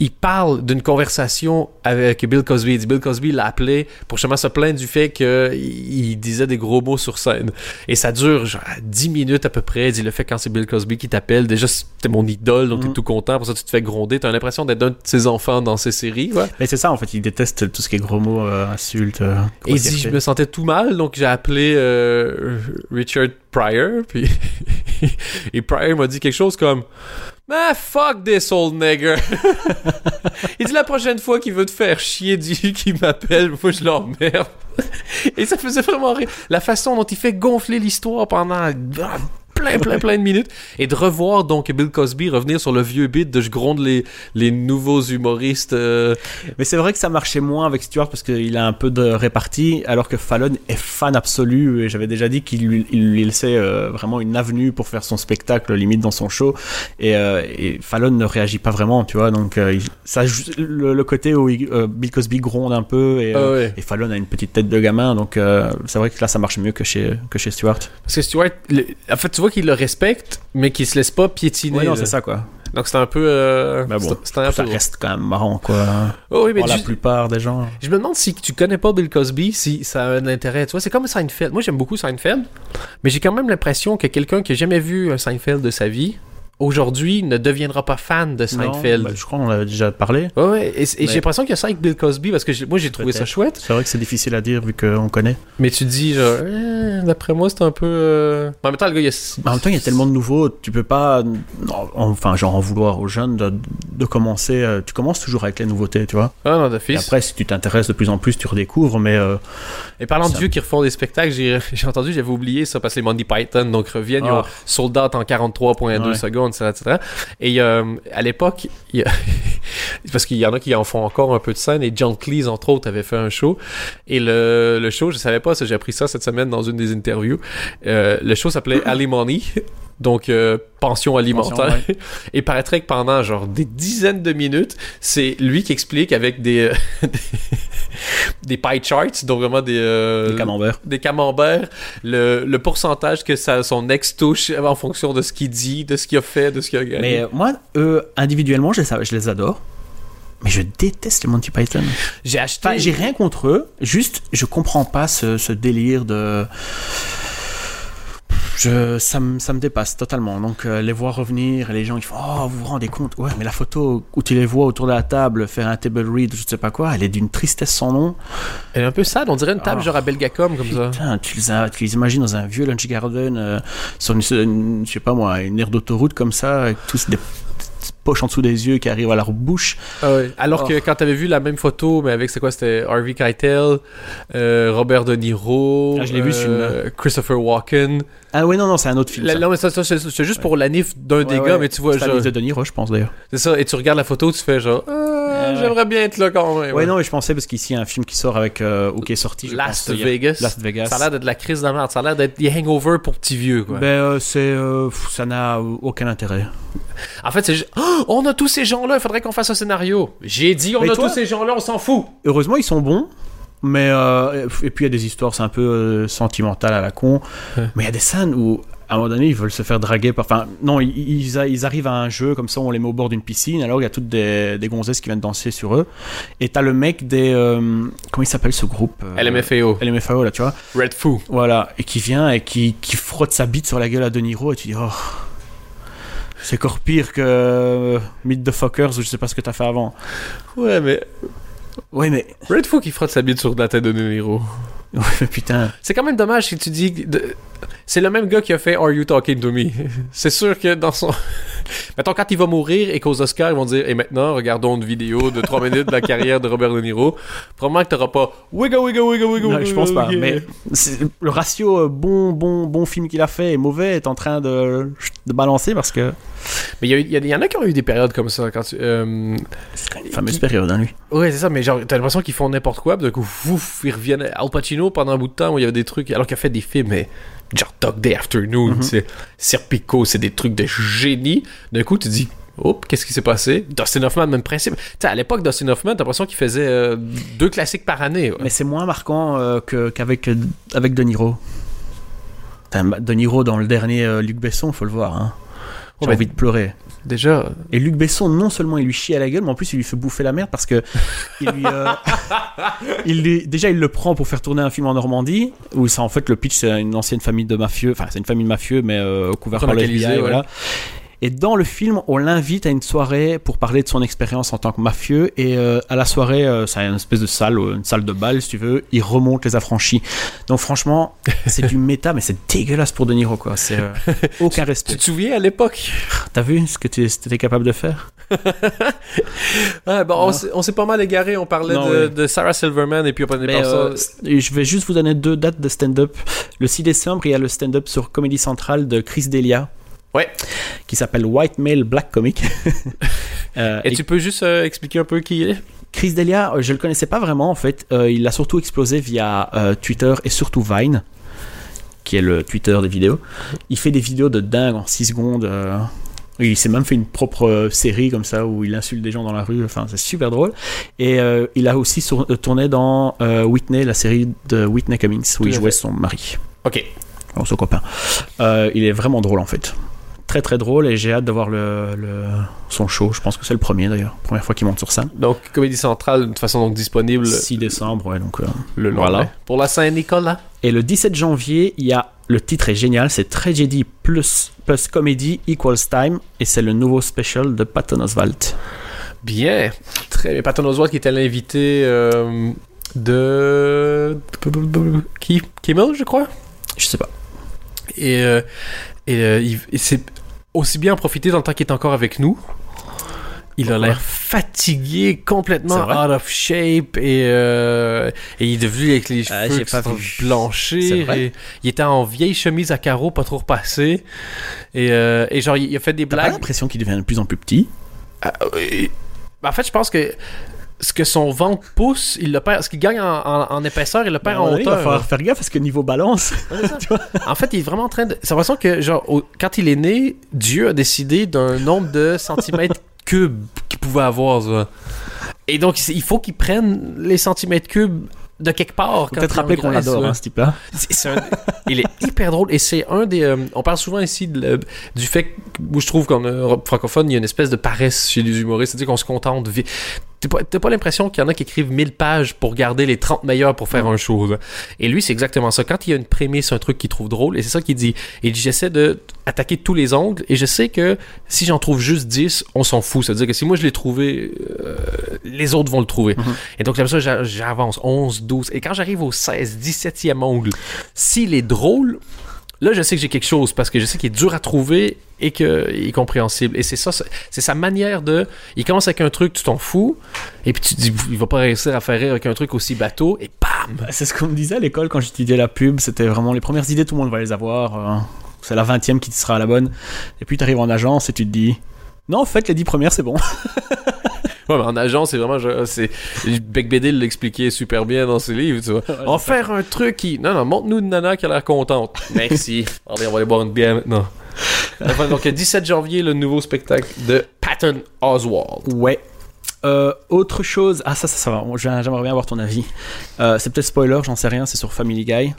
A: Il parle d'une conversation avec Bill Cosby. Il dit Bill Cosby l'a appelé pour justement se plaindre du fait qu'il il disait des gros mots sur scène. Et ça dure genre 10 minutes à peu près. Il dit le fait quand c'est Bill Cosby qui t'appelle, déjà c'était mon idole, donc
B: Mhm.
A: t'es tout content. Pour ça, tu te fais gronder. T'as l'impression d'être un de ses enfants dans ses séries. Ouais.
B: Mais c'est ça, en fait, il déteste tout ce qui est gros mots, euh, insultes. euh,
A: Et il dit
B: grossièreté.
A: je me sentais tout mal, donc j'ai appelé euh, Richard Pryor. Puis et Pryor m'a dit quelque chose comme Ah, fuck this old nigger. il dit la prochaine fois qu'il veut te faire chier, dis-lui qu'il m'appelle, moi je l'emmerde. Et ça faisait vraiment rire. La façon dont il fait gonfler l'histoire pendant ah, plein, plein, plein de minutes. Et de revoir donc Bill Cosby revenir sur le vieux beat de je gronde les, les nouveaux humoristes. euh,
B: Mais c'est vrai que ça marchait moins avec Stewart parce qu'il a un peu de répartie, alors que Fallon est fan absolu. Et j'avais déjà dit qu'il lui, laissait euh, vraiment une avenue pour faire son spectacle, limite dans son show. Et, euh, et Fallon ne réagit pas vraiment, tu vois. Donc, ça, le, le côté où il- Bill Cosby gronde un peu et,
A: Ah ouais.
B: et Fallon a une petite tête de gamin. Donc, c'est vrai que là, ça marche mieux que chez, que chez Stewart.
A: Parce que Stewart, le- en fait, tu vois qu'il le respecte, mais qu'il se laisse pas piétiner.
B: Ouais, non, c'est ça, quoi.
A: Donc c'était un peu. Euh,
B: Bah bon,
A: un peu.
B: Ça reste quand même marrant, quoi.
A: Oh, oui, mais
B: Pour la plupart des gens.
A: Je me demande si tu connais pas Bill Cosby, si ça a un intérêt. Tu vois, c'est comme Seinfeld. Moi, j'aime beaucoup Seinfeld, mais j'ai quand même l'impression que quelqu'un qui a jamais vu un Seinfeld de sa vie, aujourd'hui, ne deviendra pas fan de Seinfeld.
B: Non, bah, je crois qu'on en avait déjà parlé.
A: Ouais, ouais, et, et j'ai l'impression qu'il y a ça avec Bill Cosby parce que moi j'ai trouvé ça chouette,
B: C'est vrai que c'est difficile à dire vu qu'on connaît.
A: mais tu dis genre, Eh, d'après moi c'est un peu. euh, En même temps, le gars il a.
B: Mais En même temps, il y a tellement de nouveaux, tu peux pas, enfin, genre en vouloir aux jeunes de, de commencer. euh, Tu commences toujours avec les nouveautés, tu vois.
A: Ah non, d'office.
B: après, si tu t'intéresses de plus en plus, tu redécouvres. Mais euh,
A: Et parlant de vieux qui refont des spectacles, j'ai entendu, j'avais oublié ça parce que les Monty Python donc reviennent, ils ont
B: Ah.
A: sold out en 43.2
B: Ouais.
A: secondes, Et euh, à l'époque, parce qu'il y en a qui en font encore un peu de scène, et John Cleese, entre autres, avait fait un show. Et le, le show, je savais pas, j'ai appris ça cette semaine dans une des interviews. Euh, le show s'appelait Alimony. Donc, euh, pension alimentaire.
B: Pension,
A: Et paraîtrait que pendant genre des dizaines de minutes, c'est lui qui explique avec des, euh, des, des pie charts, donc vraiment des, euh,
B: les camemberts.
A: des camemberts, le, le pourcentage que ça, son ex touche en fonction de ce qu'il dit, de ce qu'il a fait, de ce qu'il a gagné.
B: Mais moi, eux, individuellement, je les, je les adore. Mais je déteste les Monty Python.
A: j'ai acheté.
B: Enfin, j'ai rien contre eux. Juste, je comprends pas ce, ce délire de. Je, ça, me, ça me dépasse totalement. Donc, euh, les voir revenir, et les gens ils font Oh, vous vous rendez compte? Ouais, mais la photo où tu les vois autour de la table faire un table read, je sais pas quoi, elle est d'une tristesse sans nom.
A: Elle est un peu sad, on dirait une table
B: Ah.
A: genre à Belgacom comme ça.
B: Putain, tu les, as- tu les imagines dans un vieux lunch garden, euh, sur une, une- je sais pas moi, une aire d'autoroute comme ça, avec tous des poches en dessous des yeux qui arrivent à leur bouche.
A: Alors
B: Oh.
A: que quand t'avais vu la même photo, mais avec c'est quoi C'était Harvey Keitel, euh, Robert De Niro,
B: Ah, je l'ai vu,
A: euh, Christopher Walken.
B: Ah ouais, non, non, c'est un autre film.
A: La-
B: ça.
A: non, mais ça, ça, c'est juste pour la nif d'un
B: Ouais,
A: des
B: ouais.
A: gars, mais tu vois,
B: C'est
A: genre,
B: livre de De Niro, je pense d'ailleurs.
A: c'est ça, et tu regardes la photo, tu fais genre, Ah, j'aimerais bien être là quand même.
B: Ouais, non, mais je pensais parce qu'ici, il y a un film qui sort avec. Euh, ou qui est sorti. je
A: Last
B: pense, a-
A: Vegas.
B: Las Vegas.
A: Ça a l'air d'être de la crise de la merde. Ça a l'air d'être des hangovers pour petits vieux, quoi.
B: Ben, c'est. ça n'a aucun intérêt.
A: En fait, c'est juste, Oh, on a tous ces gens-là, il faudrait qu'on fasse un scénario. J'ai dit, on
B: Mais
A: a
B: toi-
A: tous ces gens-là, on s'en fout.
B: Heureusement, ils sont bons. Mais. euh, et puis, il y a des histoires, c'est un peu euh, sentimental à la con.
A: Ouais.
B: Mais il y a des scènes où. À un moment donné, ils veulent se faire draguer par. Enfin, non, ils, ils a- ils arrivent à un jeu comme ça, on les met au bord d'une piscine. Alors, il y a toutes des, des gonzesses qui viennent danser sur eux. Et t'as le mec des. euh, comment il s'appelle ce groupe euh,
A: LMFAO.
B: LMFAO, là, tu vois.
A: Red Foo.
B: Voilà, et qui vient et qui, qui frotte sa bite sur la gueule à De Niro et tu dis oh c'est encore pire que euh, Meet the Fuckers ou je sais pas ce que t'as fait avant.
A: Ouais, mais
B: Ouais mais
A: Red Foo qui frotte sa bite sur la tête de Niro.
B: ouais, mais putain.
A: C'est quand même dommage si tu dis. de- C'est le même gars qui a fait Are You Talking to Me? C'est sûr que dans son. Mettons, quand il va mourir et qu'aux Oscars, ils vont dire Et maintenant, regardons une vidéo de 3 minutes de la carrière de Robert De Niro. Probablement que t'auras pas Wigga, wigga, wigga, wigga,
B: Non, je pense pas. Mais le ratio euh, bon bon bon film qu'il a fait et mauvais est en train de, de balancer parce que
A: Mais il y, y y en a qui ont eu des périodes comme ça. Quand tu, euh,
B: c'est quand même une fameuse période hein, lui.
A: Ouais, c'est ça, mais genre, t'as l'impression qu'ils font n'importe quoi, puis d'un coup, ouf, ils reviennent. Al Pacino, pendant un bout de temps, où il y avait des trucs, alors qu'il a fait des films, mais genre Dog Day Afternoon,
B: Mhm.
A: c'est Serpico, c'est des trucs de génie. D'un coup, tu dis, Oups, qu'est-ce qui s'est passé? Dustin Hoffman, même principe. Tu sais, à l'époque, Dustin Hoffman, t'as l'impression qu'il faisait euh, deux classiques par année. ouais.
B: Mais c'est moins marquant euh, qu'avec euh, avec De Niro. De Niro dans le dernier euh, Luc Besson, faut le voir. Hein. J'ai envie de pleurer.
A: Déjà,
B: Et Luc Besson, non seulement il lui chie à la gueule, mais en plus il lui fait bouffer la merde parce que il lui, euh, il lui- déjà il le prend pour faire tourner un film en Normandie où ça en fait le pitch c'est une ancienne famille de mafieux, enfin c'est une famille de mafieux mais euh, couvert par le FBI,
A: ouais.
B: voilà. Et dans le film, on l'invite à une soirée pour parler de son expérience en tant que mafieux. Et euh, à la soirée, euh, c'est une espèce de salle, euh, une salle de bal, si tu veux. Il remonte les affranchis. Donc franchement, c'est du méta, mais c'est dégueulasse pour De Niro, quoi. C'est euh, aucun
A: Tu
B: respect.
A: te souviens à l'époque?
B: T'as vu ce que tu étais capable de faire?
A: Ouais, bon, on s'est- pas mal égaré. On parlait
B: Non,
A: de,
B: oui.
A: de Sarah Silverman et puis on
B: Mais, euh, je vais juste vous donner deux dates de stand-up. Le 6 décembre, il y a le stand-up sur Comédie Centrale de Chris Delia.
A: Ouais.
B: Qui s'appelle White Male Black Comic. Euh,
A: Et
B: et
A: tu peux juste euh, expliquer un peu qui il est?
B: Chris Delia, euh, je le connaissais pas vraiment en fait. Euh, il a surtout explosé via Twitter et surtout Vine, qui est le Twitter des vidéos. Il fait des vidéos de dingue en 6 secondes. il s'est même fait une propre série comme ça où il insulte des gens dans la rue. Enfin, c'est super drôle. Et euh, il a aussi sur- tourné dans euh, Whitney, la série de Whitney Cummings, où
A: Tout
B: il jouait
A: fait.
B: son mari,
A: Ok.
B: ou son copain. Euh, il est vraiment drôle en fait. Très très drôle et j'ai hâte de voir le, le- son show. Je pense que c'est le premier d'ailleurs. Première fois qu'il monte sur scène.
A: Donc, Comédie Centrale, de toute façon, donc disponible
B: 6 décembre, ouais, donc. euh,
A: le lendemain.
B: Voilà.
A: Pour la Saint-Nicolas.
B: Et le 17 janvier, il y a le titre est génial, c'est Tragedy plus plus comedy equals time et c'est le nouveau special de Patton Oswalt.
A: Bien. Très bien. Patton Oswalt qui était l'invité euh, de. Qui Kimmel, je crois?
B: Je sais pas.
A: Et, euh, et, euh, et c'est aussi bien en profiter dans le temps qu'il est encore avec nous. Il a l'air fatigué, complètement out of shape et, euh, et il est devenu avec les
B: Ah,
A: cheveux
B: pas
A: blanchir. Et il était en vieille chemise à carreaux, pas trop repassée. Et, euh, et genre, il a fait des
B: T'as pas
A: blagues.
B: l'impression qu'il devient de plus en plus petit?
A: Ah. Ben, en fait, je pense que ce que son ventre pousse, il le perd. Ce qu'il gagne en, en- en épaisseur, il le perd
B: mon
A: en
B: avis, Il va
A: hauteur.
B: falloir faire gaffe parce que niveau balance.
A: En fait, il est vraiment en train de. C'est l'impression que, genre, au- quand il est né, Dieu a décidé d'un nombre de centimètres cubes qu'il pouvait avoir. ça. Et donc, il faut qu'il prenne les centimètres cubes de quelque part.
B: Peut-être rappeler qu'on l'adore, hein, ce type-là.
A: Il est hyper drôle et c'est un des. euh, on parle souvent ici de le- du fait que où je trouve qu'en Europe francophone, il y a une espèce de paresse chez les humoristes. C'est-à-dire qu'on se contente. vi- T'as pas, pas l'impression qu'il y en a qui écrivent 1000 pages pour garder les 30 meilleurs pour faire un show. là. Et lui, c'est exactement ça. Quand il y a une prémisse, un truc qu'il trouve drôle, et c'est ça qu'il dit. Il dit J'essaie de attaquer tous les angles et je sais que si j'en trouve juste 10, on s'en fout. C'est-à-dire que si moi je l'ai trouvé, euh, les autres vont le trouver.
B: Mhm.
A: Et donc, comme ça, j'a- j'avance 11, 12. Et quand j'arrive au 16, 17e ongle, s'il est drôle, là, je sais que j'ai quelque chose parce que je sais qu'il est dur à trouver et qu'il est compréhensible. Et c'est ça, c'est sa manière de. Il commence avec un truc, tu t'en fous, et puis tu te dis, il va pas réussir à faire rire avec un truc aussi bateau, et bam!
B: C'est ce qu'on me disait à l'école quand j'étudiais la pub. C'était vraiment les premières idées, tout le monde va les avoir. euh, C'est la 20 e qui te sera la bonne. Et puis tu arrives en agence et tu te dis Non, en fait, les 10 premières, c'est bon.
A: Ouais, mais en agence, c'est vraiment. je- c'est Beck Bédil l'expliquait super bien dans ses livres, tu vois. on va faire un truc qui. Non, non, montre-nous une nana qui a l'air contente. Merci. Allez, on va aller boire une bière maintenant. Enfin, donc, le 17 janvier, le nouveau spectacle de Patton Oswald.
B: Ouais. Euh, autre chose, ah ça, ça, ça va, J'ai- j'aimerais bien avoir ton avis. Euh, c'est peut-être spoiler, j'en sais rien, c'est sur Family Guy.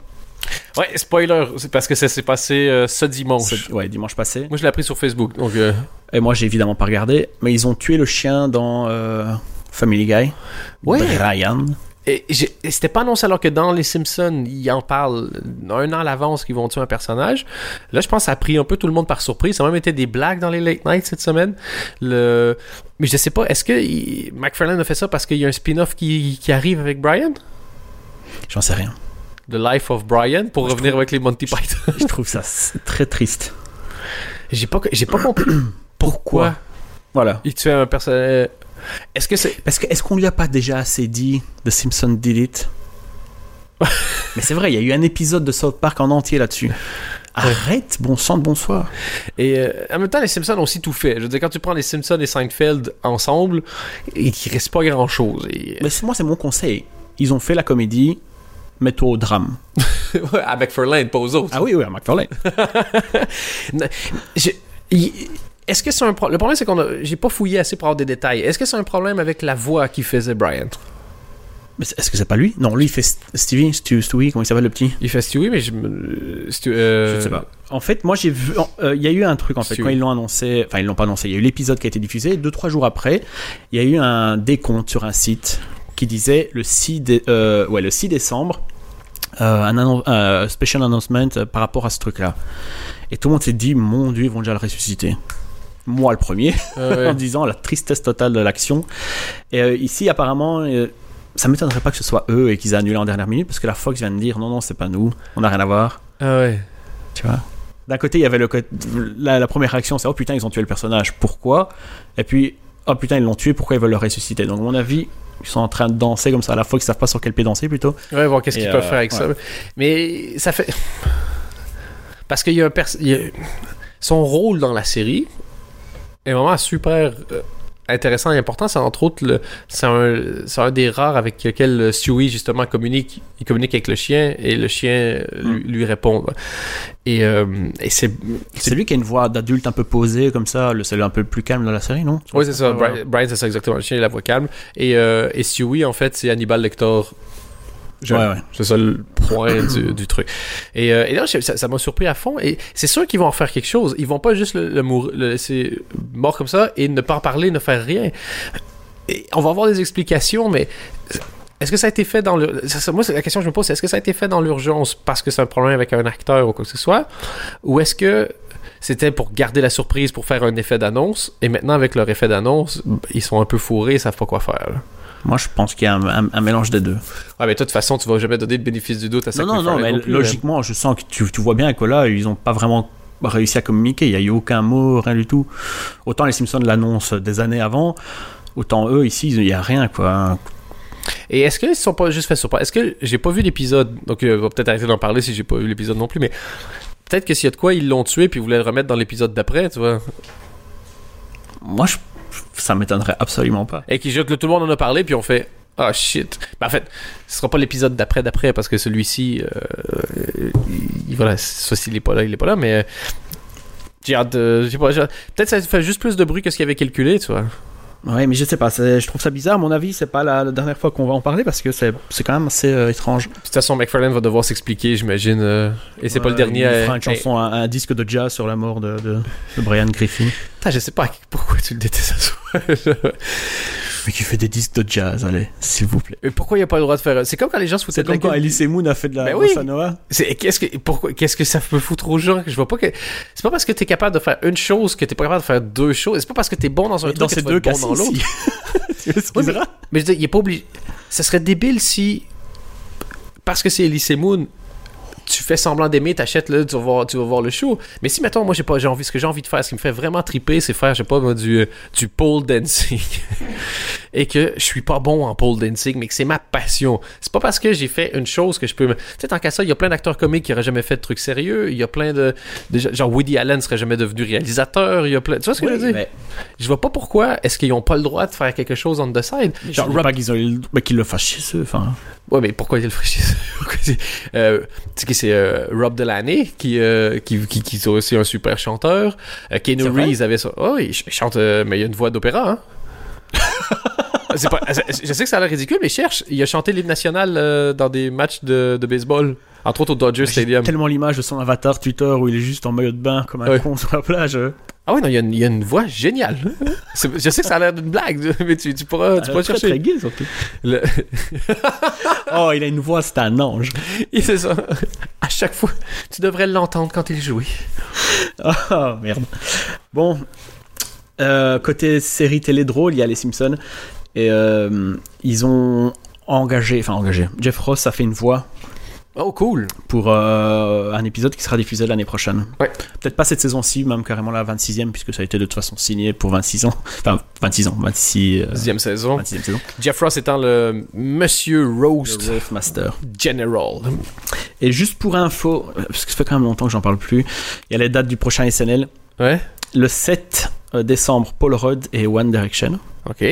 A: Ouais, spoiler, c'est parce que ça s'est passé euh, ce dimanche.
B: C'est- Ouais, dimanche passé.
A: Moi, je l'ai appris sur Facebook, donc. euh,
B: Et moi, j'ai évidemment pas regardé, mais ils ont tué le chien dans euh, Family Guy.
A: Ouais.
B: Brian.
A: Et, c'était pas annoncé alors que dans Les Simpsons, ils en parlent un an à l'avance qu'ils vont tuer un personnage. Là, je pense que ça a pris un peu tout le monde par surprise. Ça a même été des blagues dans les late nights cette semaine. Le... Mais je sais pas, est-ce que il- McFarlane a fait ça parce qu'il y a un spin-off qui, qui arrive avec Brian?
B: J'en sais rien.
A: The Life of Brian, pour
B: Moi,
A: revenir
B: trouve-
A: avec les Monty Python.
B: Je trouve ça très triste.
A: j'ai pas, j'ai pas compris pourquoi?
B: Voilà.
A: il tuait un personnage. Est-ce que c'est.
B: Parce que est-ce qu'on lui a pas déjà assez dit The Simpsons did it? Mais c'est vrai, il y a eu un épisode de South Park en entier là-dessus. Arrête, bon sang de bonsoir.
A: Et euh, en même temps, les Simpsons ont aussi tout fait. Je veux dire, quand tu prends les Simpsons et Seinfeld ensemble, il il reste pas grand-chose. Et...
B: Mais moi, c'est mon conseil. Ils ont fait la comédie, mets-toi au drame.
A: Ouais, à McFarlane, pas aux autres.
B: Ah oui, oui, à McFarlane.
A: Est-ce que c'est un problème? Le problème, c'est qu'on a... J'ai pas fouillé assez pour avoir des détails. Est-ce que c'est un problème avec la voix qui faisait Brian?
B: Mais c'est- est-ce que c'est pas lui? Non, lui, il fait St- Stevie, Stu, Stewie, comment il s'appelle le petit?
A: Il fait Stewie, mais je. Stu- euh,
B: Je ne sais pas. En fait, moi j'ai vu. euh, Il y a eu un truc en fait
A: Stewie.
B: quand ils l'ont annoncé. Enfin, ils l'ont pas annoncé. Il y a eu l'épisode qui a été diffusé. Deux trois jours après, il y a eu un décompte sur un site qui disait le 6, dé- euh, ouais, le 6 décembre, euh, un annon- euh, special announcement par rapport à ce truc-là. Et tout le monde s'est dit, mon Dieu, ils vont déjà le ressusciter. moi le premier,
A: Ouais.
B: en disant la tristesse totale de l'action. Et euh, ici, apparemment, euh, ça m'étonnerait pas que ce soit eux et qu'ils aient annulé en dernière minute parce que la Fox vient de dire non, non, c'est pas nous, on n'a rien à voir.
A: Ah ouais.
B: Tu vois? D'un côté, il y avait le la, la première réaction, c'est oh putain, ils ont tué le personnage, pourquoi? Et puis, oh putain, ils l'ont tué, pourquoi ils veulent le ressusciter? Donc, à mon avis, ils sont en train de danser comme ça à la fois, ils savent pas sur quel pied danser plutôt.
A: Ouais, voir qu'est-ce qu'ils peuvent
B: euh,
A: faire avec ça. Mais ça fait. Parce qu'il y a un pers- il y a- Son rôle dans la série est vraiment super euh, intéressant et important. C'est entre autres, le... c'est un... c'est un des rares avec lequel Stewie justement communique. Il communique avec le chien et le chien lui, lui répond. Et, euh, et c'est.
B: C'est lui qui a une voix d'adulte un peu posée comme ça, le c'est un peu plus calme dans la série, non?
A: Oui, c'est ça. Brian, c'est ça exactement. Le chien, il a la voix calme. Et, euh, et Stewie, en fait, c'est Hannibal Lecter. Jeune.
B: Ouais, ouais.
A: C'est ça le point du, du truc. Et, euh, et là, ça m'a surpris à fond. Et c'est sûr qu'ils vont en faire quelque chose. Ils vont pas juste le, le, mour- le laisser mort comme ça et ne pas en parler, ne faire rien. Et on va avoir des explications, mais est-ce que ça a été fait dans le. Moi, la question que je me pose, c'est est-ce que ça a été fait dans l'urgence parce que c'est un problème avec un acteur ou quoi que ce soit? Ou est-ce que c'était pour garder la surprise, pour faire un effet d'annonce? Et maintenant, avec leur effet d'annonce, ils sont un peu fourrés, ils savent pas quoi faire. là.
B: Moi, je pense qu'il y a un, un- un mélange des deux.
A: Ouais, mais toi, de toute façon, tu vas jamais donner le bénéfice du doute à ça.
B: Non, non, non, mais logiquement, je sens que tu, tu vois bien que là, ils ont pas vraiment réussi à communiquer. Il y a eu aucun mot, rien du tout. Autant les Simpsons l'annoncent des années avant, autant eux ici, il y a rien quoi.
A: Et est-ce qu'ils sont pas juste fait surprendre Est-ce que j'ai pas vu l'épisode Donc, euh, on va peut-être arrêter d'en parler si j'ai pas vu l'épisode non plus, mais peut-être que s'il y a de quoi, ils l'ont tué puis ils voulaient le remettre dans l'épisode d'après, tu vois.
B: Moi, je, ça m'étonnerait absolument pas.
A: Et qui que tout le monde en a parlé puis on fait. Ah shit. Ben, en fait, ce sera pas l'épisode d'après d'après parce que celui-ci, euh, il, voilà, soit s'il est pas là, il est pas là, mais euh, peut-être ça fait juste plus de bruit que ce qu'il avait calculé, tu vois.
B: Ouais, mais je sais pas, je trouve ça bizarre. À mon avis, c'est pas la, la dernière fois qu'on va en parler parce que c'est quand même assez euh, étrange.
A: De toute façon, McFarlane va devoir s'expliquer, j'imagine. euh, et c'est pas le dernier.
B: Il
A: à-
B: fera une chanson, un, un disque de jazz sur la mort de, de, de Brian Griffin.
A: Putain, je sais pas pourquoi tu le détestes
B: Mais qui fait des disques de jazz, allez, s'il vous plaît.
A: Mais pourquoi il a pas le droit de faire C'est comme quand les gens se foutaient
B: C'est
A: de la
B: comme quand
A: gueule.
B: Elise Moon a fait de la
A: Ben oui. C'est qu'est-ce que pourquoi qu'est-ce que ça peut foutre aux gens? Je vois pas que c'est pas parce que t'es capable de faire une chose que t'es pas capable de faire deux choses. C'est pas parce que t'es bon dans un
B: Mais
A: truc
B: dans
A: que
B: ces deux
A: bon dans l'autre.
B: tu m'excuseras.
A: Mais je veux dire, il est pas obligé. Ça serait débile si parce que c'est Elise Moon tu fais semblant d'aimer, t'achètes là, tu vas voir, tu vas voir le show. Mais si mettons, moi j'ai pas, j'ai envie, ce que j'ai envie de faire, ce qui me fait vraiment triper, c'est faire, je sais pas, euh, du pole dancing. et que je suis pas bon en pole dancing, mais que c'est ma passion. C'est pas parce que j'ai fait une chose que je peux me. Tu sais, tant qu'à ça, il y a plein d'acteurs comiques qui auraient jamais fait de trucs sérieux. Il y a plein de, de- Genre Woody Allen serait jamais devenu réalisateur. Il y a plein. Tu vois ce que je veux dire?
B: mais
A: Je vois pas pourquoi est-ce qu'ils ont pas le droit de faire quelque chose on the side.
B: genre,
A: Genre Rob
B: pas qu'ils ont mais qu'ils le fassent chez eux. Enfin,
A: Ouais, mais pourquoi il le ferait chez eux? Euh, Tu sais que c'est euh, Rob Delaney qui, euh, qui, qui, qui est aussi un super chanteur. Euh, Keanu? Reeves avait ça. Oh, il ch- il chante, mais il a une voix d'opéra, hein? C'est pas, je sais que ça a l'air ridicule, mais cherche. Il a chanté l'hymne national euh, dans des matchs de, de baseball, entre autres au Dodger
B: j'ai
A: Stadium.
B: tellement l'image de son avatar Twitter où il est juste en maillot de bain comme un
A: Ouais.
B: con sur la plage. euh.
A: Ah ouais, non, il y a une, il y a une voix géniale. Je sais que ça a l'air d'une blague, mais tu, tu pourras, tu
B: Euh,
A: pourras
B: très,
A: chercher.
B: très gay surtout.
A: Le-
B: Oh, il a une voix, c'est un ange.
A: Et c'est ça. À chaque fois, tu devrais l'entendre quand il jouait.
B: Oh merde. Bon, euh, côté série télé drôle, il y a les Simpsons et euh, ils ont engagé, enfin engagé. Jeff Ross a fait une voix
A: Oh, cool.
B: pour euh, un épisode qui sera diffusé l'année prochaine.
A: Ouais.
B: Peut-être pas cette saison-ci, même carrément la 26e, puisque ça a été de toute façon signé pour 26 ans. Enfin, 26 ans, 26, euh,
A: Deuxième saison.
B: 26e saison.
A: Jeff Ross étant le Monsieur Roast
B: Le Master.
A: General.
B: Et juste pour info, euh, parce que ça fait quand même longtemps que j'en parle plus, il y a les dates du prochain SNL.
A: Ouais.
B: Le 7 décembre, Paul Rudd et One Direction.
A: Ok.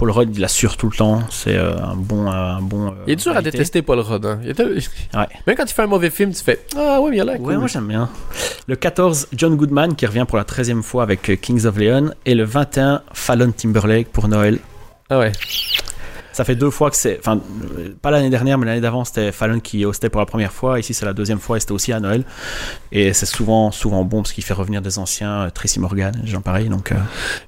B: Paul Rudd, il assure tout le temps. C'est euh, un bon, euh, un bon. euh,
A: Il est dur à détester, Paul Rudd. hein. Il est-
B: Ouais.
A: Même quand il fait un mauvais film, tu fais Ah ouais, mais il a l'air
B: Ouais, moi j'aime bien. Le 14, John Goodman qui revient pour la 13e fois avec Kings of Leon. Et le 21, Fallon Timberlake pour Noël.
A: Ah ouais.
B: Ça fait deux fois que c'est. Enfin, pas l'année dernière, mais l'année d'avant, c'était Fallon qui hostait pour la première fois. Ici, c'est la deuxième fois et c'était aussi à Noël. Et c'est souvent, souvent bon parce qu'il fait revenir des anciens, Tracy Morgan, des gens pareils. Donc, euh,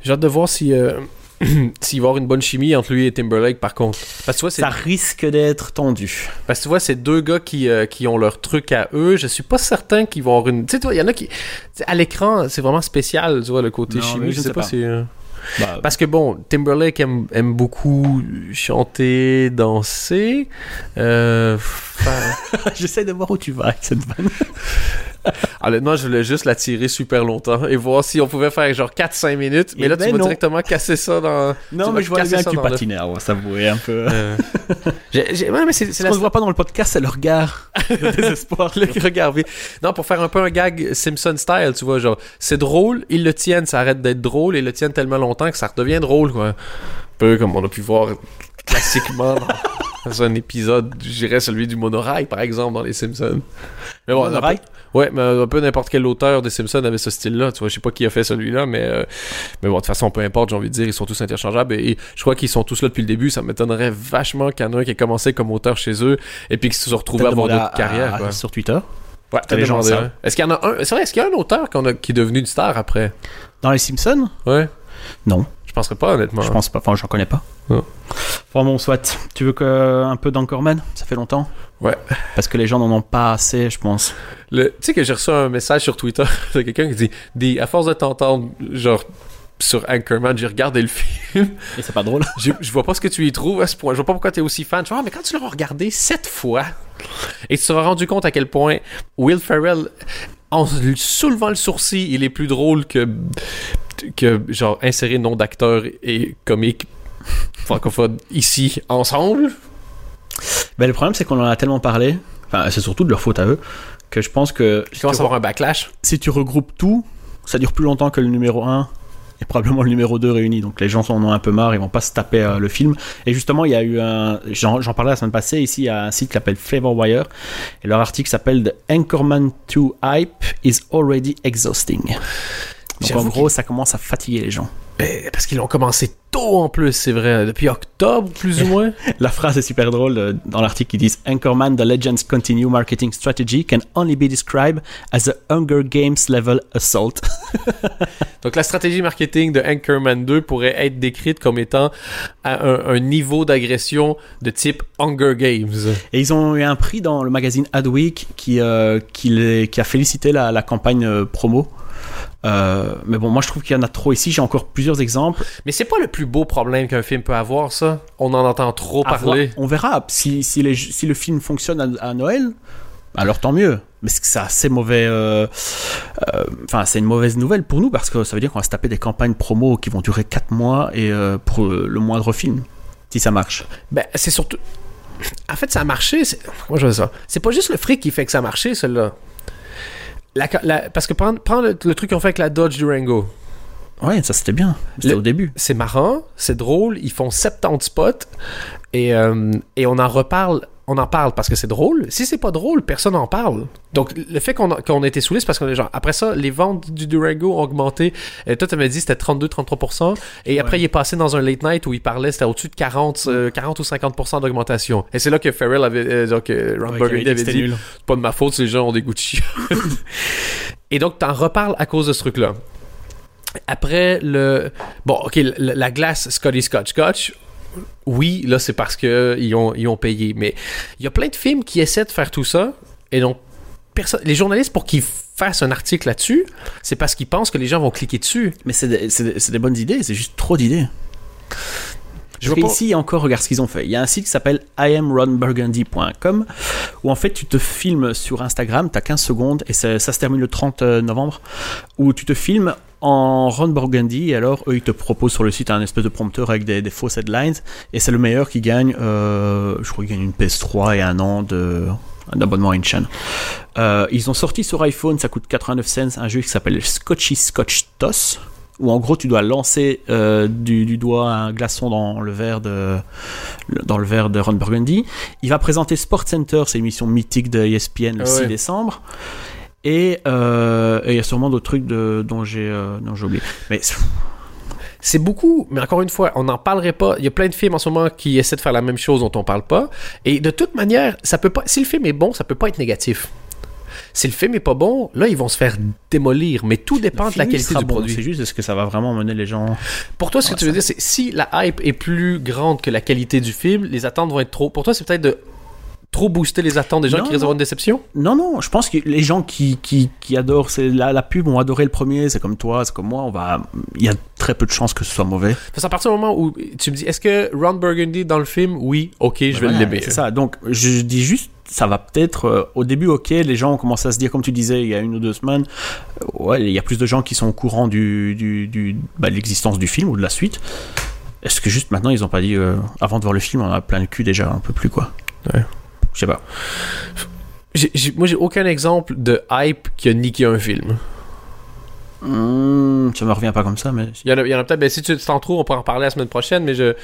A: J'ai hâte de voir si. euh, s'il va y avoir une bonne chimie entre lui et Timberlake, par contre. Parce que tu vois, c'est
B: Ça risque d'être tendu.
A: Parce que tu vois, c'est deux gars qui, euh, qui ont leur truc à eux. Je suis pas certain qu'ils vont avoir une. Tu sais, il y en a qui. à l'écran, c'est vraiment spécial, tu vois, le côté
B: Non,
A: chimie. Je,
B: je
A: sais
B: sais
A: pas,
B: pas.
A: si. euh,
B: Bah,
A: Parce que bon, Timberlake aime, aime beaucoup chanter, danser. Euh.
B: J'essaie de voir où tu vas avec cette vanne.
A: honnêtement, je voulais juste la tirer super longtemps et voir si on pouvait faire genre 4-5 minutes. Mais
B: Eh
A: là,
B: ben
A: tu vas
B: non.
A: directement casser ça dans.
B: Non, mais je vois bien
A: ça
B: que tu
A: le-
B: patinais, on va s'avouer un peu.
A: euh, ouais, mais c'est
B: Ce
A: la
B: qu'on ne voit pas dans le podcast, c'est le regard de désespoir.
A: le regard. Non, pour faire un peu un gag Simpson style, tu vois, genre, c'est drôle, ils le tiennent, ça arrête d'être drôle, ils le tiennent tellement longtemps que ça redevient drôle, quoi. Un peu comme on a pu voir classiquement dans, dans un épisode, je dirais celui du monorail, par exemple, dans les Simpsons. Mais bon,
B: Monorail?
A: peu- Ouais, mais un peu n'importe quel auteur des Simpsons avait ce style-là, tu vois, je sais pas qui a fait celui-là, mais, euh, mais bon, de toute façon, peu importe, j'ai envie de dire, ils sont tous interchangeables, et, et je crois qu'ils sont tous là depuis le début, ça m'étonnerait vachement qu'il y en ait un qui ait commencé comme auteur chez eux, et puis qui se retrouve à avoir d'autres carrières, quoi.
B: Sur Twitter?
A: Ouais,
B: T'as
A: demandé. Est-ce qu'il y en a un? C'est vrai, est-ce qu'il y a un auteur a- qui est devenu une star après?
B: Dans les Simpsons?
A: Ouais.
B: Non,
A: Je penserais pas, honnêtement.
B: je pense pas. Enfin, j'en connais pas.
A: Ouais.
B: Enfin bon, soit. Tu veux que un peu d'Anchorman? Ça fait longtemps
A: Ouais.
B: Parce que les gens n'en ont pas assez, je pense.
A: Le- Tu sais que j'ai reçu un message sur Twitter de quelqu'un qui dit Des- À force de t'entendre, genre, sur Anchorman, j'ai regardé le film.
B: Et c'est pas drôle.
A: Je, je vois pas ce que tu y trouves à ce point. Je vois pas pourquoi t'es aussi fan. Je vois, ah, mais quand tu l'auras regardé sept fois, et tu te seras rendu compte à quel point Will Ferrell, en soulevant le sourcil, il est plus drôle que, que genre, insérer nom d'acteur et comique francophone ici, ensemble?
B: Ben, le problème, c'est qu'on en a tellement parlé. Enfin, c'est surtout de leur faute à eux. Que je pense que si
A: commence
B: tu,
A: à avoir un backlash.
B: si tu regroupes tout, ça dure plus longtemps que le numéro 1 et probablement le numéro 2 réunis. Donc les gens en ont un peu marre, ils vont pas se taper euh, le film. Et justement, il y a eu un. J'en parlais la semaine passée. Ici, il y a un site qui s'appelle Flavor Wire. Et leur article s'appelle The Anchorman 2 Hype is already exhausting. Donc en gros, ça commence à fatiguer les gens.
A: Ben, parce qu'ils ont commencé tôt en plus, c'est vrai. Depuis octobre, plus ou moins.
B: La phrase est super drôle euh, dans l'article. Ils disent Anchorman, the Legends Continue marketing strategy can only be described as a Hunger Games level assault.
A: Donc la stratégie marketing de Anchorman 2 pourrait être décrite comme étant à un, un niveau d'agression de type Hunger Games.
B: Et ils ont eu un prix dans le magazine Adweek qui, euh, qui, les- qui a félicité la, la campagne euh, promo. Euh, mais bon, moi je trouve qu'il y en a trop ici. J'ai encore plusieurs exemples.
A: Mais c'est pas le plus beau problème qu'un film peut avoir, ça. On en entend trop
B: À
A: parler.
B: voir. On verra. Si, si, les- si le film fonctionne à, à Noël, alors tant mieux. Mais c'est assez mauvais. euh, euh, Enfin, c'est une mauvaise nouvelle pour nous parce que ça veut dire qu'on va se taper des campagnes promo qui vont durer 4 mois et euh, pour le moindre film. Si ça marche.
A: Ben, c'est surtout. En fait, ça a marché. Comment je veux ça? C'est pas juste le fric qui fait que ça a marché, celui-là. La- la- Parce que prends, prends le, le truc qu'on fait avec la Dodge Durango.
B: Ouais, ça c'était bien. C'était au début.
A: c'est marrant, c'est drôle, ils font 70 spots et, euh, et on en reparle, on en parle parce que c'est drôle. Si c'est pas drôle, personne n'en parle. Donc le fait qu'on a, qu'on a été saoulé, c'est parce qu'on est genre. Après ça, les ventes du Durango ont augmenté. Et toi, tu m'as dit c'était 32-33%. Et après, il est passé dans un late night où il parlait, c'était au-dessus de 40, euh, 40 ou 50% d'augmentation. Et c'est là que Farrell avait, euh, donc, euh, Ron
B: Ouais,
A: Burgundy
B: qui
A: avait dit c'est pas de ma faute si les gens ont des goûts de chien. Et donc, t'en reparles à cause de ce truc-là. Après, le. Bon, ok, la, la glace Scotty Scotch Scotch. Oui, là, c'est parce que ils ont, ils ont payé. Mais il y a plein de films qui essaient de faire tout ça. Et donc, personne, les journalistes, pour qu'ils fassent un article là-dessus, c'est parce qu'ils pensent que les gens vont cliquer dessus.
B: Mais c'est des, bonnes idées, c'est juste trop d'idées.
A: Je vois pas-
B: qu'ici, encore, regarde ce qu'ils ont fait. Il y a un site qui s'appelle iamronburgundy.com où en fait tu te filmes sur Instagram, t'as 15 secondes et ça, ça se termine le 30 novembre où tu te filmes en Ron Burgundy et alors eux ils te proposent sur le site un espèce de prompteur avec des, des fausses headlines et c'est le meilleur qui gagne, euh, je crois qu'il gagne une PS3 et un an de d'abonnement à une chaîne. Euh, ils ont sorti sur iPhone, ça coûte 89 cents, un jeu qui s'appelle Scotchy Scotch Toss où en gros tu dois lancer euh, du, du doigt un glaçon dans le verre de dans le verre de Ron Burgundy. Il va présenter Sport Center, c'est l'émission mythique de ESPN le
A: Ah
B: 6
A: ouais.
B: décembre. Et euh, et il y a sûrement d'autres trucs de, dont j'ai euh, oublié. Mais
A: C'est beaucoup, mais encore une fois, on n'en parlerait pas. Il y a plein de films en ce moment qui essaient de faire la même chose dont on parle pas. Et de toute manière, ça peut pas. Si le film est bon, ça peut pas être négatif. si le film est pas bon, là, ils vont se faire démolir. Mais tout dépend de la qualité du
B: bon,
A: produit.
B: C'est juste, est-ce que ça va vraiment mener les gens
A: Pour toi, ce que
B: Ouais,
A: tu veux dire, c'est si la hype est plus grande que la qualité du film, les attentes vont être trop. Pour toi, c'est peut-être de trop booster les attentes des gens
B: Non,
A: qui d'avoir une déception?
B: Non, non, je pense que les gens qui, qui, qui adorent c'est la, la pub ont adoré le premier, c'est comme toi, c'est comme moi, on va, il y a très peu de chances que ce soit mauvais.
A: Parce qu'à partir du moment où tu me dis, est-ce que Ron Burgundy dans le film, oui, ok, je vais
B: Voilà,
A: l'aimer.
B: C'est ça. Donc, je dis juste, ça va peut-être, euh, au début, ok, les gens ont commencé à se dire, comme tu disais, il y a une ou deux semaines, euh, ouais, il y a plus de gens qui sont au courant du, du, du- bah, de l'existence du film ou de la suite. Est-ce que juste maintenant, ils ont pas dit, euh, avant de voir le film, on a plein le cul déjà, un peu plus, quoi?
A: Ouais.
B: Je sais pas.
A: Moi, j'ai aucun exemple de hype qui a niqué un film.
B: Hmm, ça me revient pas comme ça, mais
A: Il y en a, il y en a peut-être, ben, si tu t'en trouves, on pourra en parler la semaine prochaine, mais je.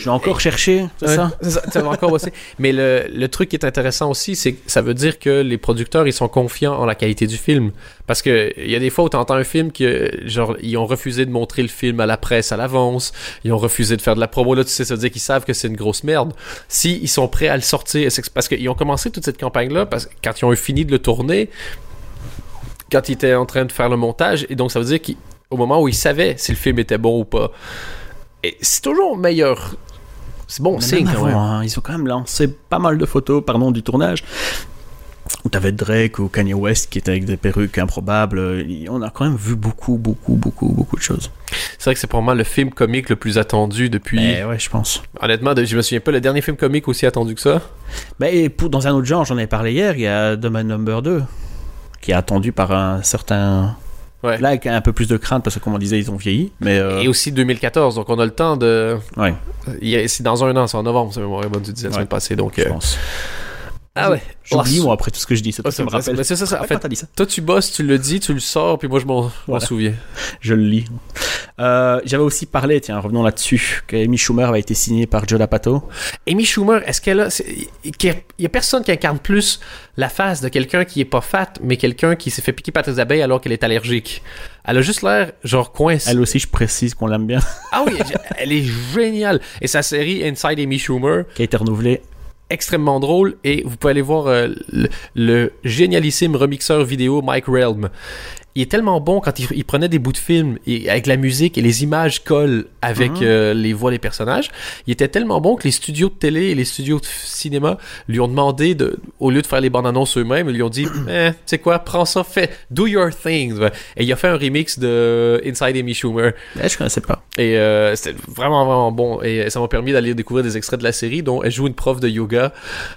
B: Je vais encore chercher, c'est ça?
A: ça, encore bosser. Mais le, le truc qui est intéressant aussi, c'est que ça veut dire que les producteurs, ils sont confiants en la qualité du film. Parce que il y a des fois où tu entends un film que, genre, ils ont refusé de montrer le film à la presse à l'avance, ils ont refusé de faire de la promo. Là, tu sais, ça veut dire qu'ils savent que c'est une grosse merde. Si ils sont prêts à le sortir, c'est parce qu'ils ont commencé toute cette campagne-là, parce que quand ils ont eu fini de le tourner, quand ils étaient en train de faire le montage, et donc ça veut dire qu'au moment où ils savaient si le film était bon ou pas. C'est toujours meilleur. C'est bon signe
B: même
A: quand
B: avant,
A: même.
B: hein, ils ont quand même lancé pas mal de photos, pardon, du tournage. Où t'avais Drake ou Kanye West qui étaient avec des perruques improbables. On a quand même vu beaucoup, beaucoup, beaucoup, beaucoup de choses.
A: C'est vrai que c'est probablement le film comique le plus attendu depuis.
B: Mais ouais, je pense.
A: Honnêtement, je me souviens pas le dernier film comique aussi attendu que ça.
B: Mais et pour, dans un autre genre, j'en ai parlé hier, il y a The Man Number 2, qui est attendu par un certain.
A: Ouais.
B: Là, avec un peu plus de crainte, parce que comme on disait, ils ont vieilli. Mais euh,
A: Et aussi 2014, donc on a le temps de.
B: ouais,
A: C'est dans un an, c'est en novembre, c'est mémoire bonne, tu disais la semaine passée, donc.
B: je
A: euh,
B: pense.
A: Ah ouais.
B: J'oublie,
A: Oh,
B: moi, après tout ce que je dis. C'est
A: oh,
B: ça me rappelle.
A: mais c'est ça, ça. En fait,
B: dit ça.
A: toi tu bosses, tu le dis, tu le sors, puis moi je m'en
B: Voilà.
A: souviens.
B: Je le lis. Euh, J'avais aussi parlé, tiens, revenons là-dessus, que Amy Schumer avait été signée par Joe D'Apato.
A: Amy Schumer, est-ce qu'elle a. a- Il y a personne qui incarne plus la face de quelqu'un qui est pas fat, mais quelqu'un qui s'est fait piquer par des abeilles alors qu'elle est allergique? Elle a juste l'air, genre, coincée.
B: Elle aussi, je précise qu'on l'aime bien,
A: Ah oui, elle est géniale. Et sa série Inside Amy Schumer,
B: qui a été renouvelée.
A: Extrêmement drôle. Et vous pouvez aller voir euh, le, le génialissime remixeur vidéo Mike Realm. Il est tellement bon quand il, il prenait des bouts de film et avec la musique et les images collent avec
B: Mhm.
A: euh, les voix des personnages. Il était tellement bon que les studios de télé et les studios de cinéma lui ont demandé de, au lieu de faire les bandes annonces eux-mêmes, ils lui ont dit, eh, tu sais quoi, prends ça, fais, do your thing. Et il a fait un remix de Inside Amy Schumer.
B: Eh, je connaissais pas.
A: Et euh, c'était vraiment, vraiment bon. Et ça m'a permis d'aller découvrir des extraits de la série dont elle joue une prof de yoga.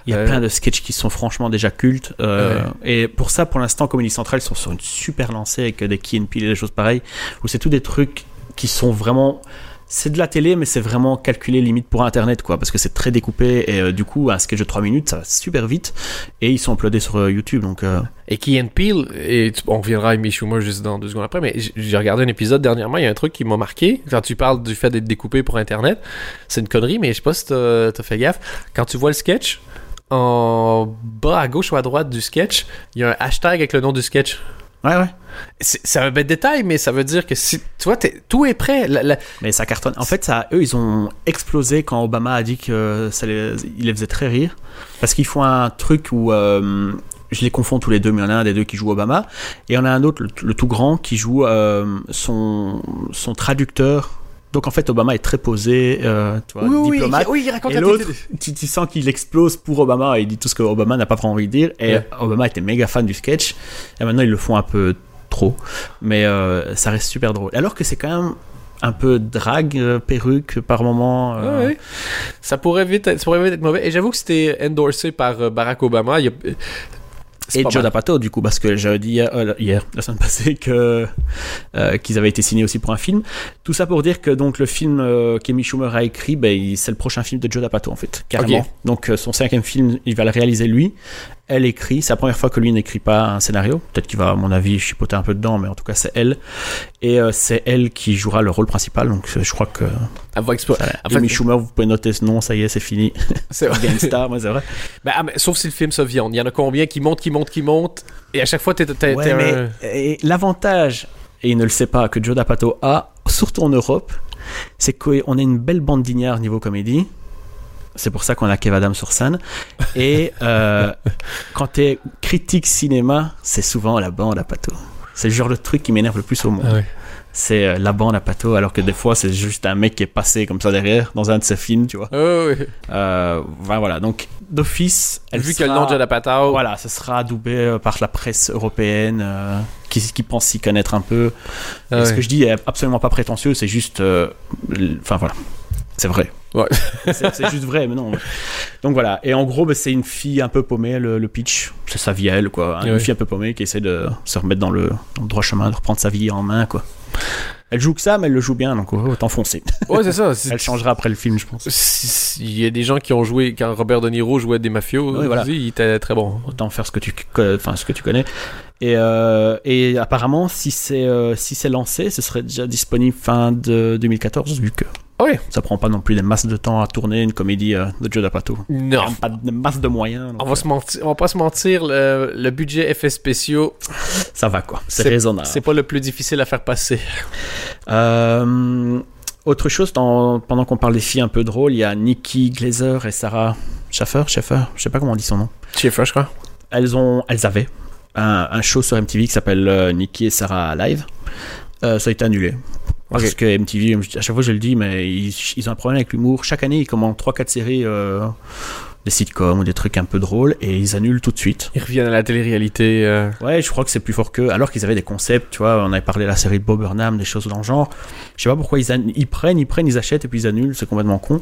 B: Il y a
A: Euh,
B: plein de sketchs qui sont franchement déjà cultes. euh, Et pour ça, pour l'instant, Comédie Centrale ils sont sur une super lancée avec des Key and Peele et des choses pareilles, où c'est tous des trucs qui sont vraiment. C'est de la télé, mais c'est vraiment calculé limite pour Internet, quoi, parce que c'est très découpé et euh, du coup, un sketch de 3 minutes, ça va super vite et ils sont uploadés sur euh, YouTube, donc. euh,
A: Et Key and Peele, et on reviendra à Schumer juste dans deux secondes après, mais j'ai regardé un épisode dernièrement, il y a un truc qui m'a marqué. Quand tu parles du fait d'être découpé pour Internet, c'est une connerie, mais je sais pas si t'as fait gaffe. Quand tu vois le sketch, en bas à gauche ou à droite du sketch, il y a un hashtag avec le nom du sketch.
B: Ouais, ouais.
A: C'est un bête détail, mais ça veut dire que si, tu vois, tout est prêt. La- la-
B: Mais ça cartonne. En fait, ça, eux, ils ont explosé quand Obama a dit que ça les, il les faisait très rire. Parce qu'ils font un truc où. euh, je les confonds tous les deux, mais il y en a un des deux qui joue Obama. Et il y en a un autre, le, le tout grand, qui joue euh, son, son traducteur. Donc en fait, Obama est très posé, euh, tu vois, diplomate.
A: oui, il raconte
B: Et
A: la
B: l'autre, tu, tu sens qu'il explose pour Obama il dit tout ce que Obama n'a pas vraiment envie de dire. Et
A: Ouais.
B: Obama était méga fan du sketch. Et maintenant, ils le font un peu trop. Mais euh, ça reste super drôle. Alors que c'est quand même un peu drague, euh, perruque par moment. euh,
A: Ouais, ouais. Ça pourrait vite être, ça pourrait vite être mauvais. Et j'avoue que c'était endorsé par Barack Obama. Il y a- c'est
B: Et Joe. D'Apato, du coup, parce que j'ai dit hier, euh, hier, la semaine passée, que euh, qu'ils avaient été signés aussi pour un film. Tout ça pour dire que donc le film euh, qu'Amy Schumer a écrit, ben, c'est le prochain film de Joe D'Apato en fait, carrément. Donc euh, son cinquième film, il va le réaliser lui. Elle écrit, c'est la première fois que lui n'écrit pas un scénario. Peut-être qu'il va, à mon avis, chipoter un peu dedans, mais en tout cas c'est elle. Et euh, c'est elle qui jouera le rôle principal. Donc euh, je crois que
A: Elle va explo- En fait,
B: Amy Schumer, vous pouvez noter ce nom, ça y est, c'est fini.
A: c'est vrai.
B: Gangsta, moi c'est vrai.
A: Ben, ah, mais sauf si le film se viande. Il y en a combien qui montent, qui montent, qui montent. Et à chaque fois, t'es, t'es,
B: Ouais,
A: un-
B: mais et l'avantage, et il ne le sait pas, que Joe D'Apato a, surtout en Europe, c'est qu'on a une belle bande d'ignards niveau comédie. C'est pour ça qu'on a Kev Adams sur scène. Et euh, quand t'es critique cinéma, c'est souvent la bande à Pato. C'est le genre de truc qui m'énerve le plus au monde.
A: Ah ouais.
B: C'est euh, la bande à Pato, alors que des fois, c'est juste un mec qui est passé comme ça derrière dans un de ses films, tu vois.
A: Ah.
B: Euh, ben voilà, donc d'office, elle
A: Vu que
B: sera-
A: le nom de la Patao,
B: Voilà, ça sera adoubé euh, par la presse européenne euh, qui, qui pense s'y connaître un peu.
A: Ah ouais.
B: Ce que je dis est absolument pas prétentieux, c'est juste. euh, Enfin voilà, c'est vrai.
A: Ouais.
B: c'est juste vrai, mais non. Donc voilà, et en gros, bah, c'est une fille un peu paumée, le, le pitch. C'est sa vie à elle, quoi. Une
A: Ouais.
B: fille un peu paumée qui essaie de se remettre dans le, dans le droit chemin, de reprendre sa vie en main, quoi. Elle joue que ça, mais elle le joue bien, donc oh, autant foncer.
A: Ouais, c'est ça.
B: Elle changera après le film, je pense.
A: Il y a des gens qui ont joué quand Robert De Niro jouait des mafios.
B: Oui, voilà.
A: Il était très bon.
B: autant faire ce que tu enfin ce que tu connais et, euh, et apparemment si c'est euh, si lancé ce serait déjà disponible fin de 2014 vu que
A: oui.
B: ça prend pas non plus des masses de temps à tourner une comédie euh, de Joe D'Apato
A: Non.
B: pas de masse de moyens donc,
A: On va, se mentir, on va pas se mentir, le, le budget effets spéciaux,
B: euh, ça va quoi c'est raisonnable
A: c'est pas le plus difficile à faire passer.
B: Euh, autre chose dans- pendant qu'on parle des filles un peu drôles il y a Nikki Glazer et Sarah Schaffer Schaffer je sais pas comment on dit son nom
A: Schaeffer, je crois.
B: elles ont elles avaient un, un show sur MTV qui s'appelle euh, Nikki et Sarah Live Euh, ça a été annulé parce que MTV à chaque fois je le dis mais ils, ils ont un problème avec l'humour. Chaque année ils commandent 3-4 séries euh, des sitcoms ou des trucs un peu drôles et ils annulent tout de suite.
A: Ils reviennent à la télé-réalité. euh,
B: ouais je crois que c'est plus fort qu'eux alors qu'ils avaient des concepts tu vois on avait parlé de la série de Bob Burnham des choses dans le genre. Je sais pas pourquoi ils, ils prennent ils prennent ils achètent et puis ils annulent c'est complètement con.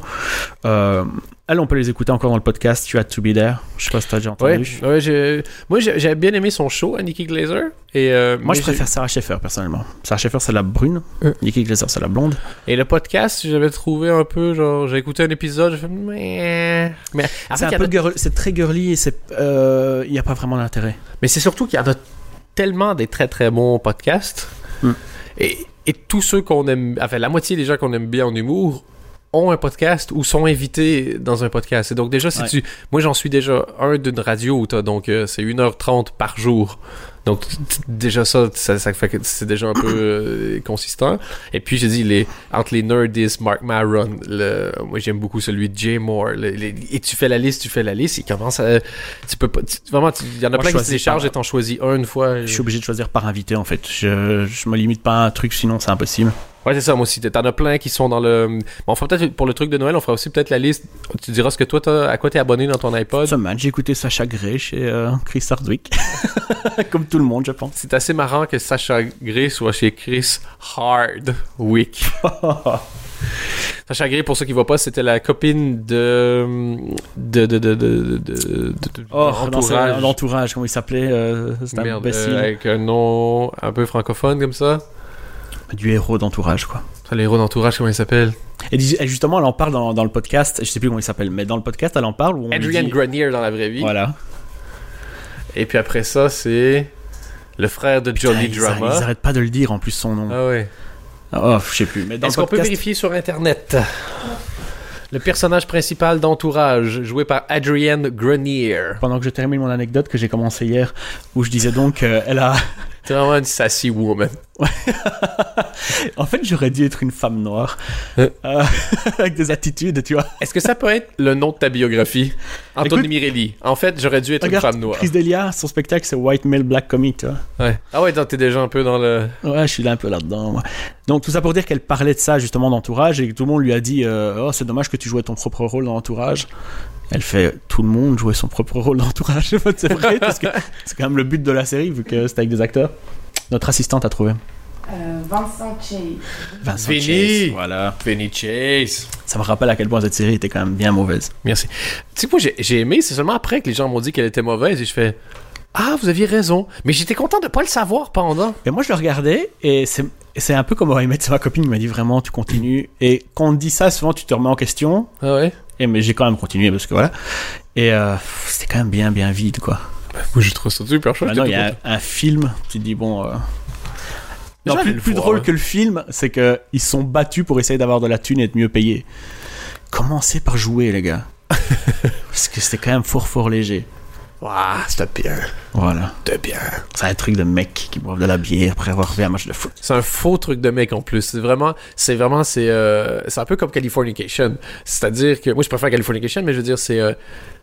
B: Euh, elles on peut les écouter encore dans le podcast You Had To Be There je sais pas si t'as déjà entendu
A: ouais j'ai- moi j'ai- j'avais bien aimé son show à Nikki Glazer. Et, euh,
B: Moi, je préfère Sarah Schaeffer, personnellement. Sarah Schaeffer, c'est la brune.
A: Euh.
B: Nikki Glaser, c'est la blonde.
A: Et le podcast, j'avais trouvé un peu genre. J'ai écouté un épisode, j'ai fait. Mais.
B: C'est un peu girl- c'est très girly et c'est, euh, il n'y a pas vraiment d'intérêt.
A: mais c'est surtout qu'il y en a tellement des très très bons podcasts.
B: Hmm.
A: Et, et tous ceux qu'on aime. Enfin, la moitié des gens qu'on aime bien en humour ont un podcast ou sont invités dans un podcast. Et donc, déjà, si
B: Ouais.
A: tu. Moi, j'en suis déjà un d'une radio où t'as donc. euh, c'est 1h30 par jour. Donc, déjà, ça, ça, ça fait que c'est déjà un peu euh, consistant. Et puis, j'ai dit, les, entre les Nerdist, Mark Maron, le, moi, j'aime beaucoup celui de Jay Moore. le- les- et tu fais la liste, tu fais la liste, il commence à. Tu peux pas. tu- vraiment, il y en a
B: Moi,
A: plein qui se déchargent et t'en choisis un une fois.
B: Je suis obligé de choisir par invité, en fait. Je, je me limite pas à un truc, sinon c'est impossible.
A: Ouais, c'est ça, moi aussi. T'en as plein qui sont dans le. Bon, on fera peut-être pour le truc de Noël, on fera aussi peut-être la liste. Tu diras ce que toi, t'as, à quoi t'es abonné dans ton iPod.
B: Match, j'ai écouté Sacha Gray chez euh, Chris Hardwick. Comme tout le monde, je pense.
A: C'est assez marrant que Sacha Gray soit chez Chris Hardwick. Sacha Gray, pour ceux qui ne voient pas, c'était la copine de. de. de. de. de. de.
B: Oh, dans ce-
A: entourage.
B: l'entourage, comment il s'appelait euh, C'est un
A: Merde, euh, avec un nom un peu francophone comme ça.
B: Du héros d'entourage, quoi.
A: Ça, les héros d'entourage, comment il s'appelle
B: Et justement, elle en parle dans, dans le podcast. Je sais plus comment il s'appelle, mais dans le podcast, elle en parle. Où on
A: Adrian
B: dit-
A: Grenier dans la vraie vie.
B: Voilà.
A: Et puis après ça, c'est. Le frère de Johnny Drama.
B: Ils arrêtent pas de le dire en plus son nom.
A: Ah ouais.
B: Oh, je sais plus.
A: Est-ce qu'on peut vérifier sur Internet? Le personnage principal d'Entourage, joué par Adrienne Grenier.
B: pendant que je termine mon anecdote que j'ai commencé hier, où je disais donc qu'elle a.
A: C'est vraiment une sassy woman.
B: en fait, j'aurais dû être une femme noire.
A: Euh.
B: Euh, avec des attitudes, tu vois.
A: Est-ce que ça peut être le nom de ta biographie? Anthony Mirelli. En fait, j'aurais dû être
B: Regarde,
A: une femme noire.
B: Chris Delia, son spectacle, c'est White Male Black Comic, tu vois.
A: Ouais. Ah ouais, donc t'es déjà un peu dans le.
B: Ouais, je suis là un peu là-dedans, moi. Donc, tout ça pour dire qu'elle parlait de ça, justement, d'entourage, et que tout le monde lui a dit euh, Oh, c'est dommage que tu jouais ton propre rôle dans Entourage. Elle fait Tout le monde jouait son propre rôle dans Entourage. En fait, c'est vrai, parce que c'est quand même le but de la série, vu que c'est avec des acteurs. Notre assistante a trouvé.
C: Euh, Vincent Chase.
B: Vincent
A: Vinny.
B: Chase, Voilà.
A: Penny Chase.
B: Ça me rappelle à quel point cette série était quand même bien mauvaise.
A: Merci. Tu sais, moi, j'ai aimé, c'est seulement après que les gens m'ont dit qu'elle était mauvaise et je fais Ah, vous aviez raison. Mais j'étais content de pas le savoir pendant.
B: Et moi, je le regardais et c'est c'est un peu comme aurait c'est ma copine qui m'a dit vraiment, tu continues. Et quand on te dit ça, souvent, tu te remets en question.
A: Ah ouais
B: Et mais j'ai quand même continué parce que voilà. Et euh, c'était quand même bien, bien vide, quoi.
A: Moi, je trouve ça super chouette.
B: Maintenant, il y a un, un film, tu te dis, bon. euh, Non, plus, drôle
A: ouais.
B: que le film, c'est que ils sont battus pour essayer d'avoir de la thune et être mieux payés. Commencez par jouer, les gars. Parce que c'était quand même fort, fort léger.
A: Ouah, c'était bien.
B: Voilà.
A: C'était bien.
B: C'est un truc de mec qui boivent de la bière après avoir fait un match de foot.
A: C'est un faux truc de mec en plus. C'est vraiment, c'est vraiment, c'est, euh, c'est un peu comme Californication. C'est-à-dire que moi je préfère Californication, mais je veux dire c'est, euh,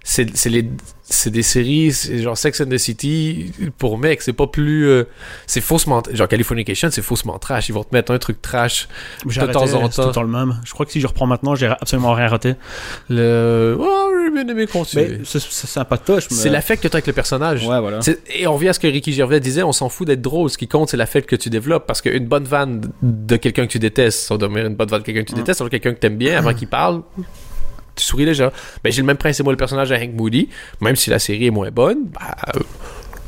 A: c'est, c'est les, c'est des séries, c'est genre Sex and the City pour mecs. C'est pas plus, euh, c'est faussement, genre Californication, c'est faussement trash. Ils vont te mettre un truc trash
B: J'ai
A: de
B: arrêté,
A: temps en
B: c'est tout
A: temps.
B: le temps le même. Je crois que si je reprends maintenant, j'ai absolument rien raté.
A: Le, oh, j'ai bien aimé continuer.
B: Mais c'est c'est sympatoche. mais-
A: C'est l'affect que tu as avec le personnage.
B: Ouais, voilà.
A: C'est- Et on revient à ce que Ricky Gervais disait, on s'en fout d'être drôle. Ce qui compte, c'est l'affect que tu développes. Parce qu'une bonne vanne de quelqu'un que tu détestes, ça va devenir une bonne vanne de quelqu'un que tu
B: Mm.
A: détestes, alors quelqu'un que t'aimes bien, avant qu'il parle, tu souris déjà. Ben, j'ai le même principe, moi, le personnage de Hank Moody, même si la série est moins bonne, bah, euh,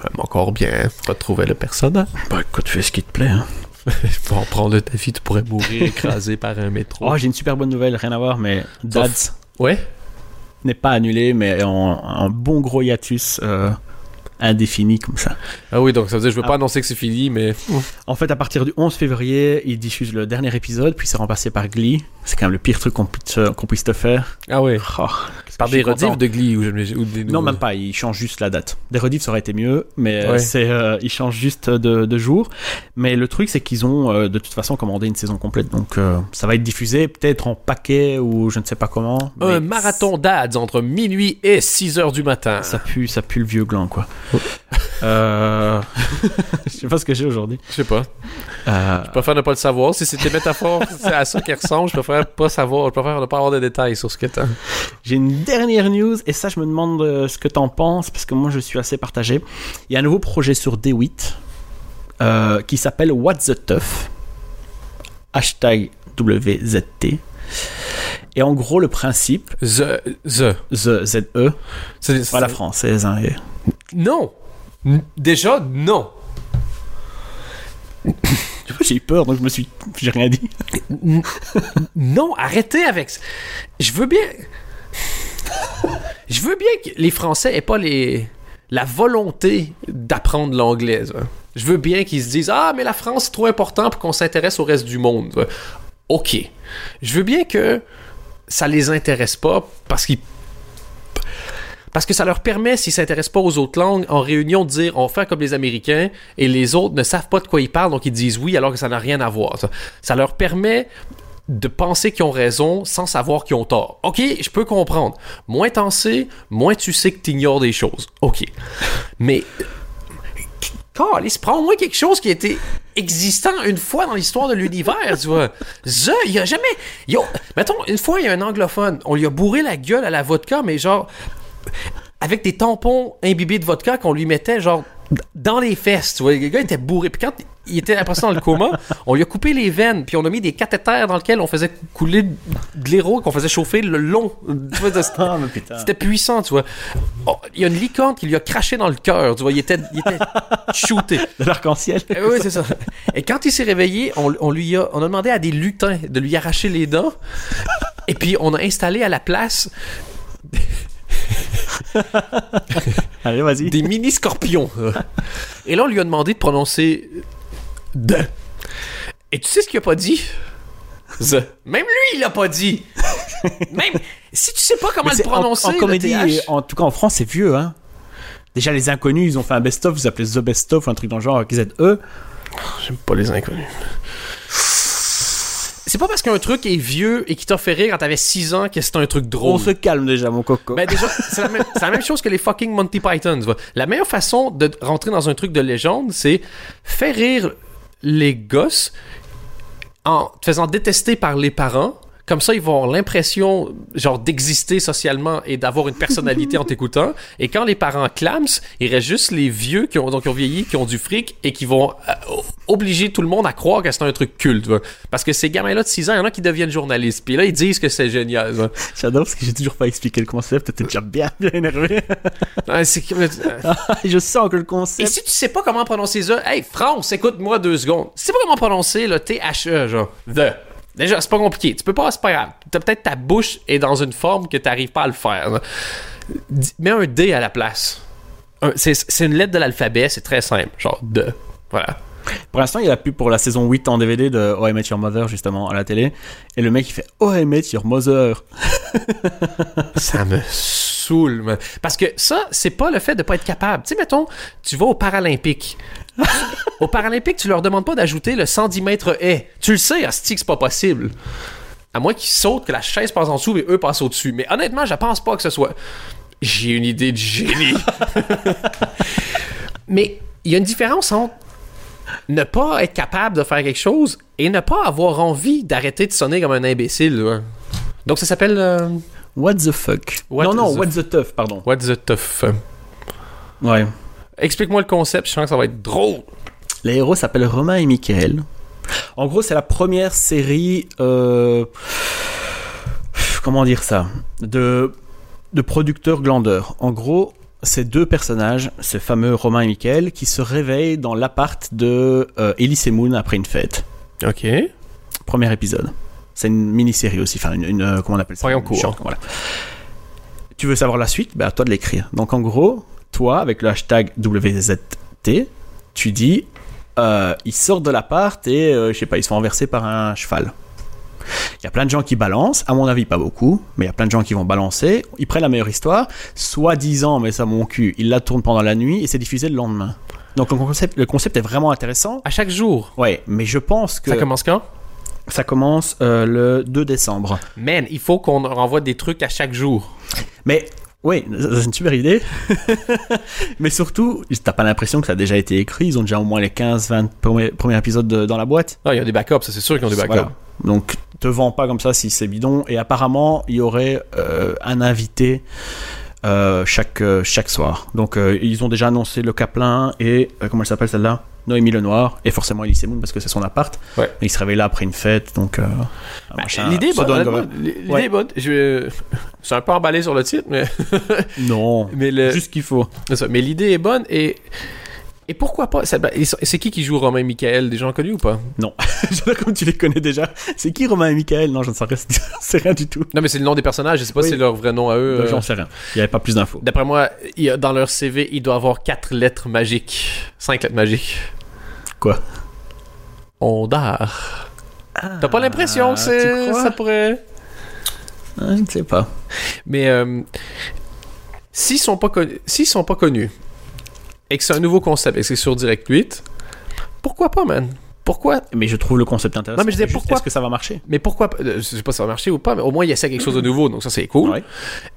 A: j'aime encore bien retrouver le personnage.
B: Bah écoute, fais ce qui te plaît. Hein.
A: Pour en prendre ta vie, tu pourrais mourir écrasé par un métro.
B: Oh, j'ai une super bonne nouvelle, rien à voir, mais Dads
A: Ouais?
B: n'est pas annulé, mais en un bon gros hiatus euh, indéfini comme ça.
A: Ah oui, donc ça veut dire, je veux
B: Ah.
A: pas annoncer que c'est fini, mais.
B: En fait, à partir du 11 février, ils diffusent le dernier épisode, puis c'est remplacé par Glee. C'est quand même le pire truc qu'on puisse, qu'on puisse te faire.
A: Ah ouais.
B: Oh,
A: Par des rediffs de Glee ou, des
B: Non, même pas, ils changent juste la date. Des rediffs, ça aurait été mieux, mais euh,
A: Ouais.
B: c'est, euh, ils changent juste de, de jour. Mais le truc, c'est qu'ils ont euh, de toute façon commandé une saison complète, donc euh, ça va être diffusé peut-être en paquet ou je ne sais pas comment.
A: Un marathon d'ADS entre minuit et 6 heures du matin.
B: Ça pue, ça pue le vieux gland, quoi. Euh... je sais pas ce que j'ai aujourd'hui.
A: Je sais pas.
B: Euh,
A: Je préfère ne pas le savoir. Si c'était métaphore, c'est à ça qu'il ressemble. Je préfère pas savoir. Je préfère ne pas avoir de détails sur ce que t'as.
B: J'ai une dernière news et ça je me demande euh, ce que t'en penses parce que moi je suis assez partagé. Il y a un nouveau projet sur D8 euh, qui s'appelle What the Tough. Hashtag WZT. Et en gros le principe,
A: The. The.
B: The ZE,
A: C'est-
B: pas la française, hein, et-
A: Non. Déjà, non.
B: J'ai eu peur donc je me suis. J'ai rien dit.
A: Non, arrêtez avec ça. Je veux bien. Je veux bien que les Français aient pas les la volonté d'apprendre l'anglais. Je veux bien qu'ils se disent ah mais la France c'est trop important pour qu'on s'intéresse au reste du monde. Ok. Je veux bien que ça les intéresse pas parce qu'ils parce que ça leur permet, s'ils s'intéressent pas aux autres langues, en réunion, de dire on fait comme les Américains et les autres ne savent pas de quoi ils parlent, donc ils disent oui alors que ça n'a rien à voir. Ça, leur permet de penser qu'ils ont raison sans savoir qu'ils ont tort. Ok, je peux comprendre. Moins t'en sais, moins tu sais que t'ignores des choses. Ok. Mais. Calice, prends-moi quelque chose qui été existant une fois dans l'histoire de l'univers, tu vois. The, il y a jamais. Yo, mettons, une fois, il y a un anglophone, on lui a bourré la gueule à la vodka, mais genre avec des tampons imbibés de vodka qu'on lui mettait genre dans les fesses, tu vois, le gars était bourré. Puis quand il était après ça dans le coma, on lui a coupé les veines, puis on a mis des cathéters dans lesquels on faisait couler de l'héros qu'on faisait chauffer le long.
B: Ah,
A: c'était puissant, tu vois. Oh, Il y a une licorne qui lui a craché dans le cœur, tu vois, il était, il était shooté.
B: De l'arc-en-ciel.
A: Eh oui, c'est ça. Et quand il s'est réveillé, on, on lui a, on a demandé à des lutins de lui arracher les dents. Et puis on a installé à la place
B: Allez, vas-y.
A: des mini scorpions. Et là, on lui a demandé de prononcer de. Et tu sais ce qu'il a pas dit? The. Même lui, il l'a pas dit. Même si tu sais pas comment le
B: en-
A: prononcer,
B: en,
A: le
B: comédie,
A: TH,
B: en tout cas en France, c'est vieux, hein. Déjà, les inconnus, ils ont fait un best-of, vous appelez The Best-of, un truc dans le genre, avec ZE.
A: J'aime pas les inconnus. C'est pas parce qu'un truc est vieux et qui t'a fait rire quand t'avais 6 ans que c'est un truc drôle.
B: On se calme déjà, mon coco.
A: Ben déjà, c'est la, même- c'est la même chose que les fucking Monty Python. tu vois. La meilleure façon de rentrer dans un truc de légende, c'est faire rire les gosses en te faisant détester par les parents. Comme ça, ils vont avoir l'impression, genre, d'exister socialement et d'avoir une personnalité en t'écoutant. Et quand les parents clament, il reste juste les vieux qui ont, donc, qui ont vieilli, qui ont du fric et qui vont euh, obliger tout le monde à croire que c'est un truc culte. Parce que ces gamins-là de 6 ans, il y en a qui deviennent journalistes. Puis là, ils disent que c'est génial. vois.
B: J'adore parce que j'ai toujours pas expliqué le concept, t'es déjà bien, bien énervé.
A: Que-
B: Je sens que le
A: Et
B: concept.
A: si tu sais pas comment prononcer ça, hey, France, écoute-moi deux secondes. Si tu sais pas comment prononcer le T-H-E, genre, the. Déjà, c'est pas compliqué. Tu peux pas, c'est pas grave. T'as peut-être ta bouche est dans une forme que t'arrives pas à le faire. là. Mets un D à la place. Un- C'est c'est une lettre de l'alphabet, c'est très simple. Genre, de. Voilà.
B: Pour l'instant, il y a la pub pour la saison 8 en DVD de Oh I Met Your Mother, justement, à la télé. Et le mec, il fait Oh I Met Your Mother.
A: Ça me saoule. Parce que ça, c'est pas le fait de pas être capable. Tu sais, mettons, tu vas aux Paralympiques. aux Paralympiques, tu leur demandes pas d'ajouter le 110 mètres haie. Tu le sais, Asti, que c'est pas possible. À moins qu'ils sautent, que la chaise passe en dessous et eux passent au-dessus. Mais honnêtement, je pense pas que ce soit. J'ai une idée de génie. Mais il y a une différence entre ne pas être capable de faire quelque chose et ne pas avoir envie d'arrêter de sonner comme un imbécile. là. Donc ça s'appelle euh,
B: What the fuck?
A: What
B: Non, non,
A: the
B: what the tough, pardon.
A: What the Tough.
B: Ouais.
A: Explique-moi le concept, je sens que ça va être drôle.
B: Les héros s'appellent Romain et Michael. En gros, c'est la première série. euh, Comment dire ça De, de producteurs glandeurs. En gros, ces deux personnages, ce fameux Romain et Michael, qui se réveillent dans l'appart de euh, Elise et Moon après une fête.
A: Ok.
B: Premier épisode. C'est une mini-série aussi, enfin une, une, euh, comment on appelle ça?
A: Voyons
B: Une
A: court.
B: short, voilà. Tu veux savoir la suite? Ben à toi de l'écrire. Donc en gros, toi avec le hashtag WZT, tu dis euh, ils sortent de l'appart et euh, je sais pas, ils sont renversés par un cheval. Il y a plein de gens qui balancent, à mon avis pas beaucoup, mais il y a plein de gens qui vont balancer. Ils prennent la meilleure histoire, soi-disant, mais ça mon cul, ils la tournent pendant la nuit et c'est diffusé le lendemain. Donc le concept, le concept est vraiment intéressant.
A: À chaque jour.
B: Ouais, mais je pense que
A: Ça commence quand?
B: Ça commence euh, le 2 décembre.
A: Man, il faut qu'on renvoie des trucs à chaque jour.
B: Mais oui, c'est une super idée. Mais surtout, t'as pas l'impression que ça a déjà été écrit. Ils ont déjà au moins les 15-20 premiers, premiers épisodes de- dans la boîte.
A: Ah, il y a des backups, ça c'est sûr qu'ils ont des backups.
B: Voilà. Donc, te vends pas comme ça si c'est bidon. Et apparemment, il y aurait euh, un invité euh, chaque, euh, chaque soir. Donc, euh, ils ont déjà annoncé le Caplin et, euh, comment elle s'appelle celle-là? Noémie Lenoir et forcément Elise Moon parce que c'est son appart.
A: Ouais.
B: Et il se réveille là après une fête. Donc, machin
A: L'idée est bonne. honnêtement, L'idée
B: Ouais.
A: est bonne. Je suis un peu emballé sur le titre, mais,
B: Non,
A: mais, le...
B: juste ce qu'il faut.
A: mais l'idée est bonne et. Et pourquoi pas? Ben, C'est qui qui joue Romain et Michael? Des gens connus ou pas?
B: Comme tu les connais déjà. C'est qui Romain et Michael? Non, je ne sais rien, c'est rien du tout.
A: Non, mais c'est le nom des personnages, je sais pas
B: Oui.
A: si c'est leur vrai nom à eux.
B: Euh,
A: euh.
B: J'en sais rien. Il n'y avait pas plus d'infos.
A: D'après moi, dans leur CV, il doit avoir quatre lettres magiques. Cinq lettres magiques.
B: Quoi?
A: Ondar. T'as pas l'impression? que c'est, ça pourrait.
B: Ah, Je ne sais pas.
A: Mais euh, s'ils sont pas connus, s'ils sont pas connus et que c'est un nouveau concept et que c'est sur Direct 8, pourquoi pas, man? Pourquoi?
B: Mais je trouve le concept intéressant.
A: Non, mais je disais, pourquoi-
B: Est-ce que ça va marcher?
A: Mais pourquoi euh, Je sais pas si ça va marcher ou pas, mais au moins il essaie quelque chose de nouveau, donc ça c'est cool.
B: Ouais.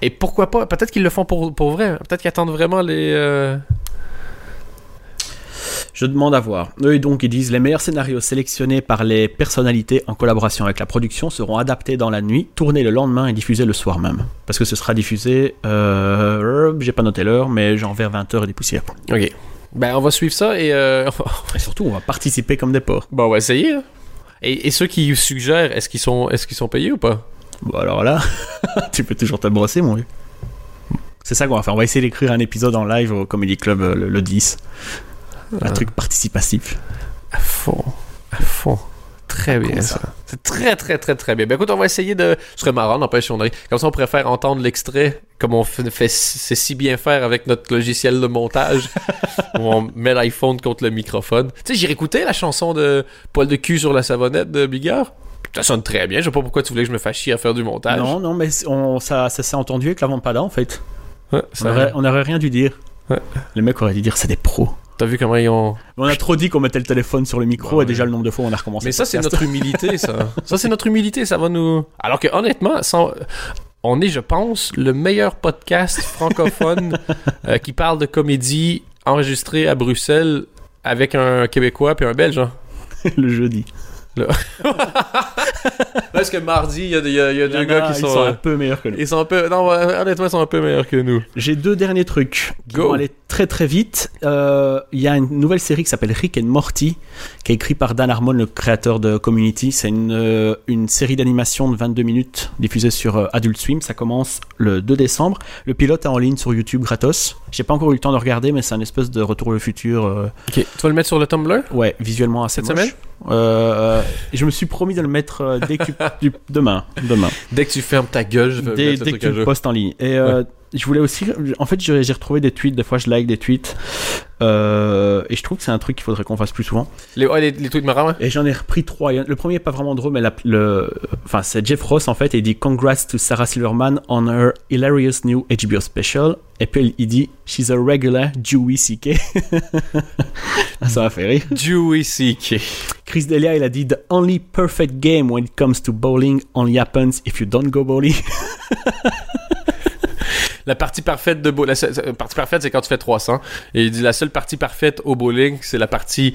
A: Et pourquoi pas Peut-être qu'ils le font pour, pour vrai. Peut-être qu'ils attendent vraiment les. euh,
B: Je demande à voir. Eux, donc, ils disent les meilleurs scénarios sélectionnés par les personnalités en collaboration avec la production seront adaptés dans la nuit, tournés le lendemain et diffusés le soir même. Parce que ce sera diffusé, euh, j'ai pas noté l'heure, mais genre vers 20h et des poussières.
A: Ok. Ben on va suivre ça et euh,
B: Et surtout, on va participer comme des porcs.
A: bon, on va essayer. hein. Et, et ceux qui suggèrent, est-ce qu'ils sont, est-ce qu'ils sont payés ou pas?
B: Bon, alors là, tu peux toujours te brosser, mon vieux. C'est ça qu'on va faire. On va essayer d'écrire un épisode en live au Comedy Club euh, le, le 10. Un
A: Ah.
B: truc participatif.
A: À fond. À fond. Très bien,
B: Cool,
A: ça. C'est très, très, très, très bien. Ben écoute, on va essayer de. Ce serait marrant, n'empêche, si on arrive. Comme ça, on préfère entendre l'extrait, comme on fait, c'est si bien faire avec notre logiciel de montage, où on met l'iPhone contre le microphone. Tu sais, j'ai réécouté la chanson de Poil de cul sur la savonnette de Bigard. Ça sonne très bien. Je sais pas pourquoi tu voulais que je me fasse chier à faire du montage.
B: Non, non, mais on, ça, ça s'est entendu avec la Vampada en fait.
A: Ouais,
B: On
A: ça-
B: aurait, on aurait rien dû dire.
A: Ouais.
B: Les mecs auraient dû dire c'est des pros.
A: T'as vu comment ils ont.
B: Mais on a trop dit qu'on mettait le téléphone sur le micro
A: Bah ouais.
B: et déjà le nombre de fois on a recommencé.
A: Mais ça, c'est notre humilité, ça. Ça, c'est notre humilité, ça va nous. Alors que, honnêtement, sans- on est, je pense, le meilleur podcast francophone euh, qui parle de comédie enregistré à Bruxelles avec un Québécois puis un Belge. hein.
B: le jeudi.
A: Parce que mardi, il y a, y a- a deux gars qui
B: ils
A: sont.
B: sont
A: euh,
B: un peu meilleurs que nous.
A: ils sont un peu. Non, honnêtement, ils sont un peu meilleurs que nous.
B: J'ai deux derniers trucs qui
A: Go.
B: vont aller très très vite. Euh, Il y a une nouvelle série qui s'appelle Rick and Morty, qui est écrite par Dan Harmon, le créateur de Community. C'est une, euh, une série d'animation de 22 minutes diffusée sur euh, Adult Swim. Ça commence le 2 décembre. Le pilote est en ligne sur YouTube gratos. J'ai pas encore eu le temps de regarder, mais c'est un espèce de retour au futur. euh,
A: Ok. Tu vas le mettre sur le Tumblr?
B: Ouais, visuellement assez
A: Cette
B: moche.
A: semaine?
B: Euh, je me suis promis de le mettre euh, dès que tu- demain. Demain.
A: Dès que tu fermes ta gueule, je vais
B: dès,
A: le
B: dès que tu le postes en ligne. Et je voulais aussi. En fait, j'ai retrouvé des tweets. Des fois, je like des tweets. Euh, et je trouve que c'est un truc qu'il faudrait qu'on fasse plus souvent.
A: Les, ouais, les, les tweets marrants, ouais.
B: Et j'en ai repris trois. Le premier est pas vraiment drôle, mais la- le, enfin, c'est Jeff Ross en fait. Et il dit Congrats to Sarah Silverman on her hilarious new HBO special. Et puis il dit She's a regular Dewey CK. Ça m'a fait rire.
A: Dewey C.K.
B: Chris Delia, il a dit The only perfect game when it comes to bowling only happens if you don't go bowling.
A: La partie parfaite de bo- la, seule- la partie parfaite, c'est quand tu fais 300. Et il dit la seule partie parfaite au bowling, c'est la partie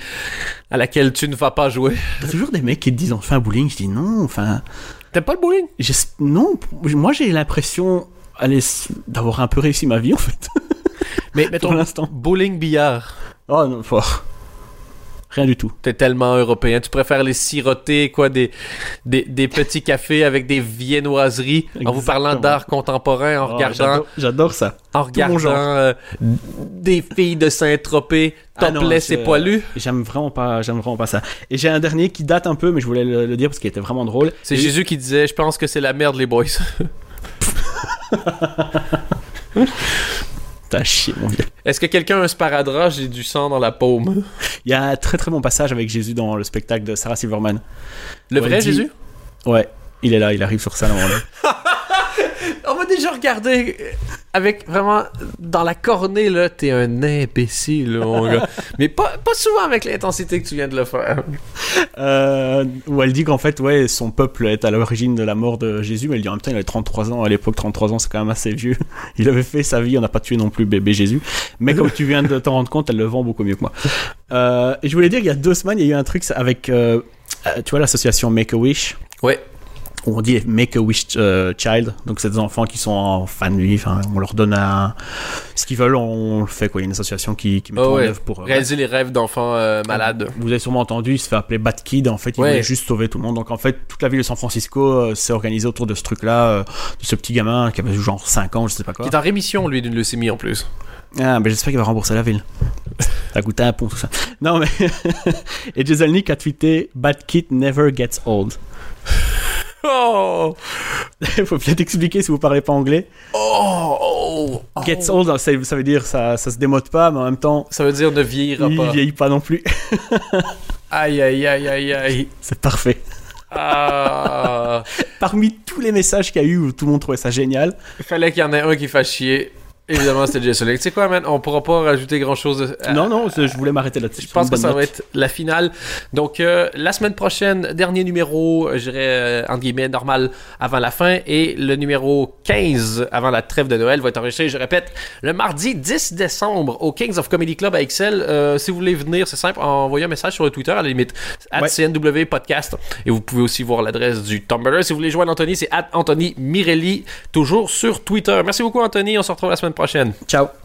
A: à laquelle tu ne vas pas jouer.
B: Il y a toujours des mecs qui te disent on fait un bowling. Je dis non, enfin.
A: T'aimes pas le bowling?
B: Non, moi j'ai l'impression d'avoir un peu réussi ma vie en fait.
A: Mais
B: Pour
A: mettons,
B: l'instant.
A: bowling billard.
B: Oh non, fort. Rien du tout.
A: T'es tellement européen. Tu préfères les siroter, quoi, des, des, des petits cafés avec des viennoiseries en vous parlant
B: Exactement.
A: d'art contemporain, en
B: Oh,
A: regardant,
B: j'adore- ça.
A: en regardant euh, des filles de Saint-Tropez
B: Ah
A: topless
B: je-
A: et poilues.
B: J'aime vraiment pas, j'aime vraiment pas ça. Et j'ai un dernier qui date un peu, mais je voulais le, le dire parce qu'il était vraiment drôle.
A: C'est
B: Et-
A: Jésus qui disait, je pense que c'est la merde, les boys.
B: T'as chier, mon vieux.
A: Est-ce que quelqu'un a un sparadrap? J'ai du sang dans la paume.
B: Il y a un très très bon passage avec Jésus dans le spectacle de Sarah Silverman.
A: Le vrai
B: dit-
A: Jésus?
B: Ouais, il est là, il arrive sur ça normalement.
A: On m'a déjà regardé euh, avec vraiment dans la cornée là, t'es un imbécile, mon gars. Mais pas, pas souvent avec l'intensité que tu viens de le faire.
B: euh, où elle dit qu'en fait, ouais, son peuple est à l'origine de la mort de Jésus, mais elle dit en même temps, il avait 33 ans. À l'époque, 33 ans, c'est quand même assez vieux. Il avait fait sa vie, on n'a pas tué non plus bébé Jésus. Mais comme tu viens de t'en rendre compte, elle le vend beaucoup mieux que moi. Euh, et je voulais dire, il y a deux semaines, il y a eu un truc avec, euh, tu vois, l'association Make-A-Wish?
A: Ouais.
B: On dit Make a Wish euh, Child, donc c'est des enfants qui sont en fin de vie, enfin, on leur donne un... ce qu'ils veulent, on le fait quoi, il y a une association qui, qui met
A: Oh
B: en œuvre pour... euh,
A: Réaliser les rêves d'enfants euh, malades.
B: Vous avez sûrement entendu, il se fait appeler Bad Kid, en fait, il
A: Ouais.
B: voulait juste sauver tout le monde, donc en fait, toute la ville de San Francisco s'est organisée autour de ce truc-là, de ce petit gamin qui avait genre 5 ans, je sais pas quoi.
A: Qui est en rémission, lui, d'une leucémie en plus.
B: Ah, ben j'espère qu'il va rembourser la ville. Ça a coûté un pont, tout ça. Non, mais... Et Jezelnik a tweeté Bad Kid never gets old.
A: Oh!
B: Il faut peut-être expliquer si vous parlez pas anglais.
A: Oh! oh, oh.
B: Gets old, ça, ça veut dire ça, ça se démode pas, mais en même temps,
A: Ça veut dire ne vieillira
B: il
A: pas.
B: vieillit pas non plus.
A: Aïe, aïe, aïe, aïe, aïe.
B: C'est parfait.
A: Ah!
B: Parmi tous les messages qu'il y a eu où tout le monde trouvait ça génial,
A: Il fallait qu'il y en ait un qui fasse chier. Évidemment, c'était Jason Lake. Tu sais quoi, man? On pourra pas rajouter grand chose.
B: non, non, je voulais m'arrêter là-dessus.
A: Je pense que ça va être la finale. Donc, euh, la semaine prochaine, dernier numéro, euh, je dirais, euh, entre guillemets, normal avant la fin. Et le numéro 15 avant la trêve de Noël va être enregistré, je répète, le mardi 10 décembre au Kings of Comedy Club à Excel. Euh, si vous voulez venir, c'est simple, envoyez un message sur le Twitter à la limite, at
B: Ouais.
A: CNW Podcast. Et vous pouvez aussi voir l'adresse du Tumblr. Si vous voulez joindre Anthony, c'est at Anthony Mirelli, toujours sur Twitter. Merci beaucoup, Anthony. On se retrouve la semaine prochaine.
B: Ciao.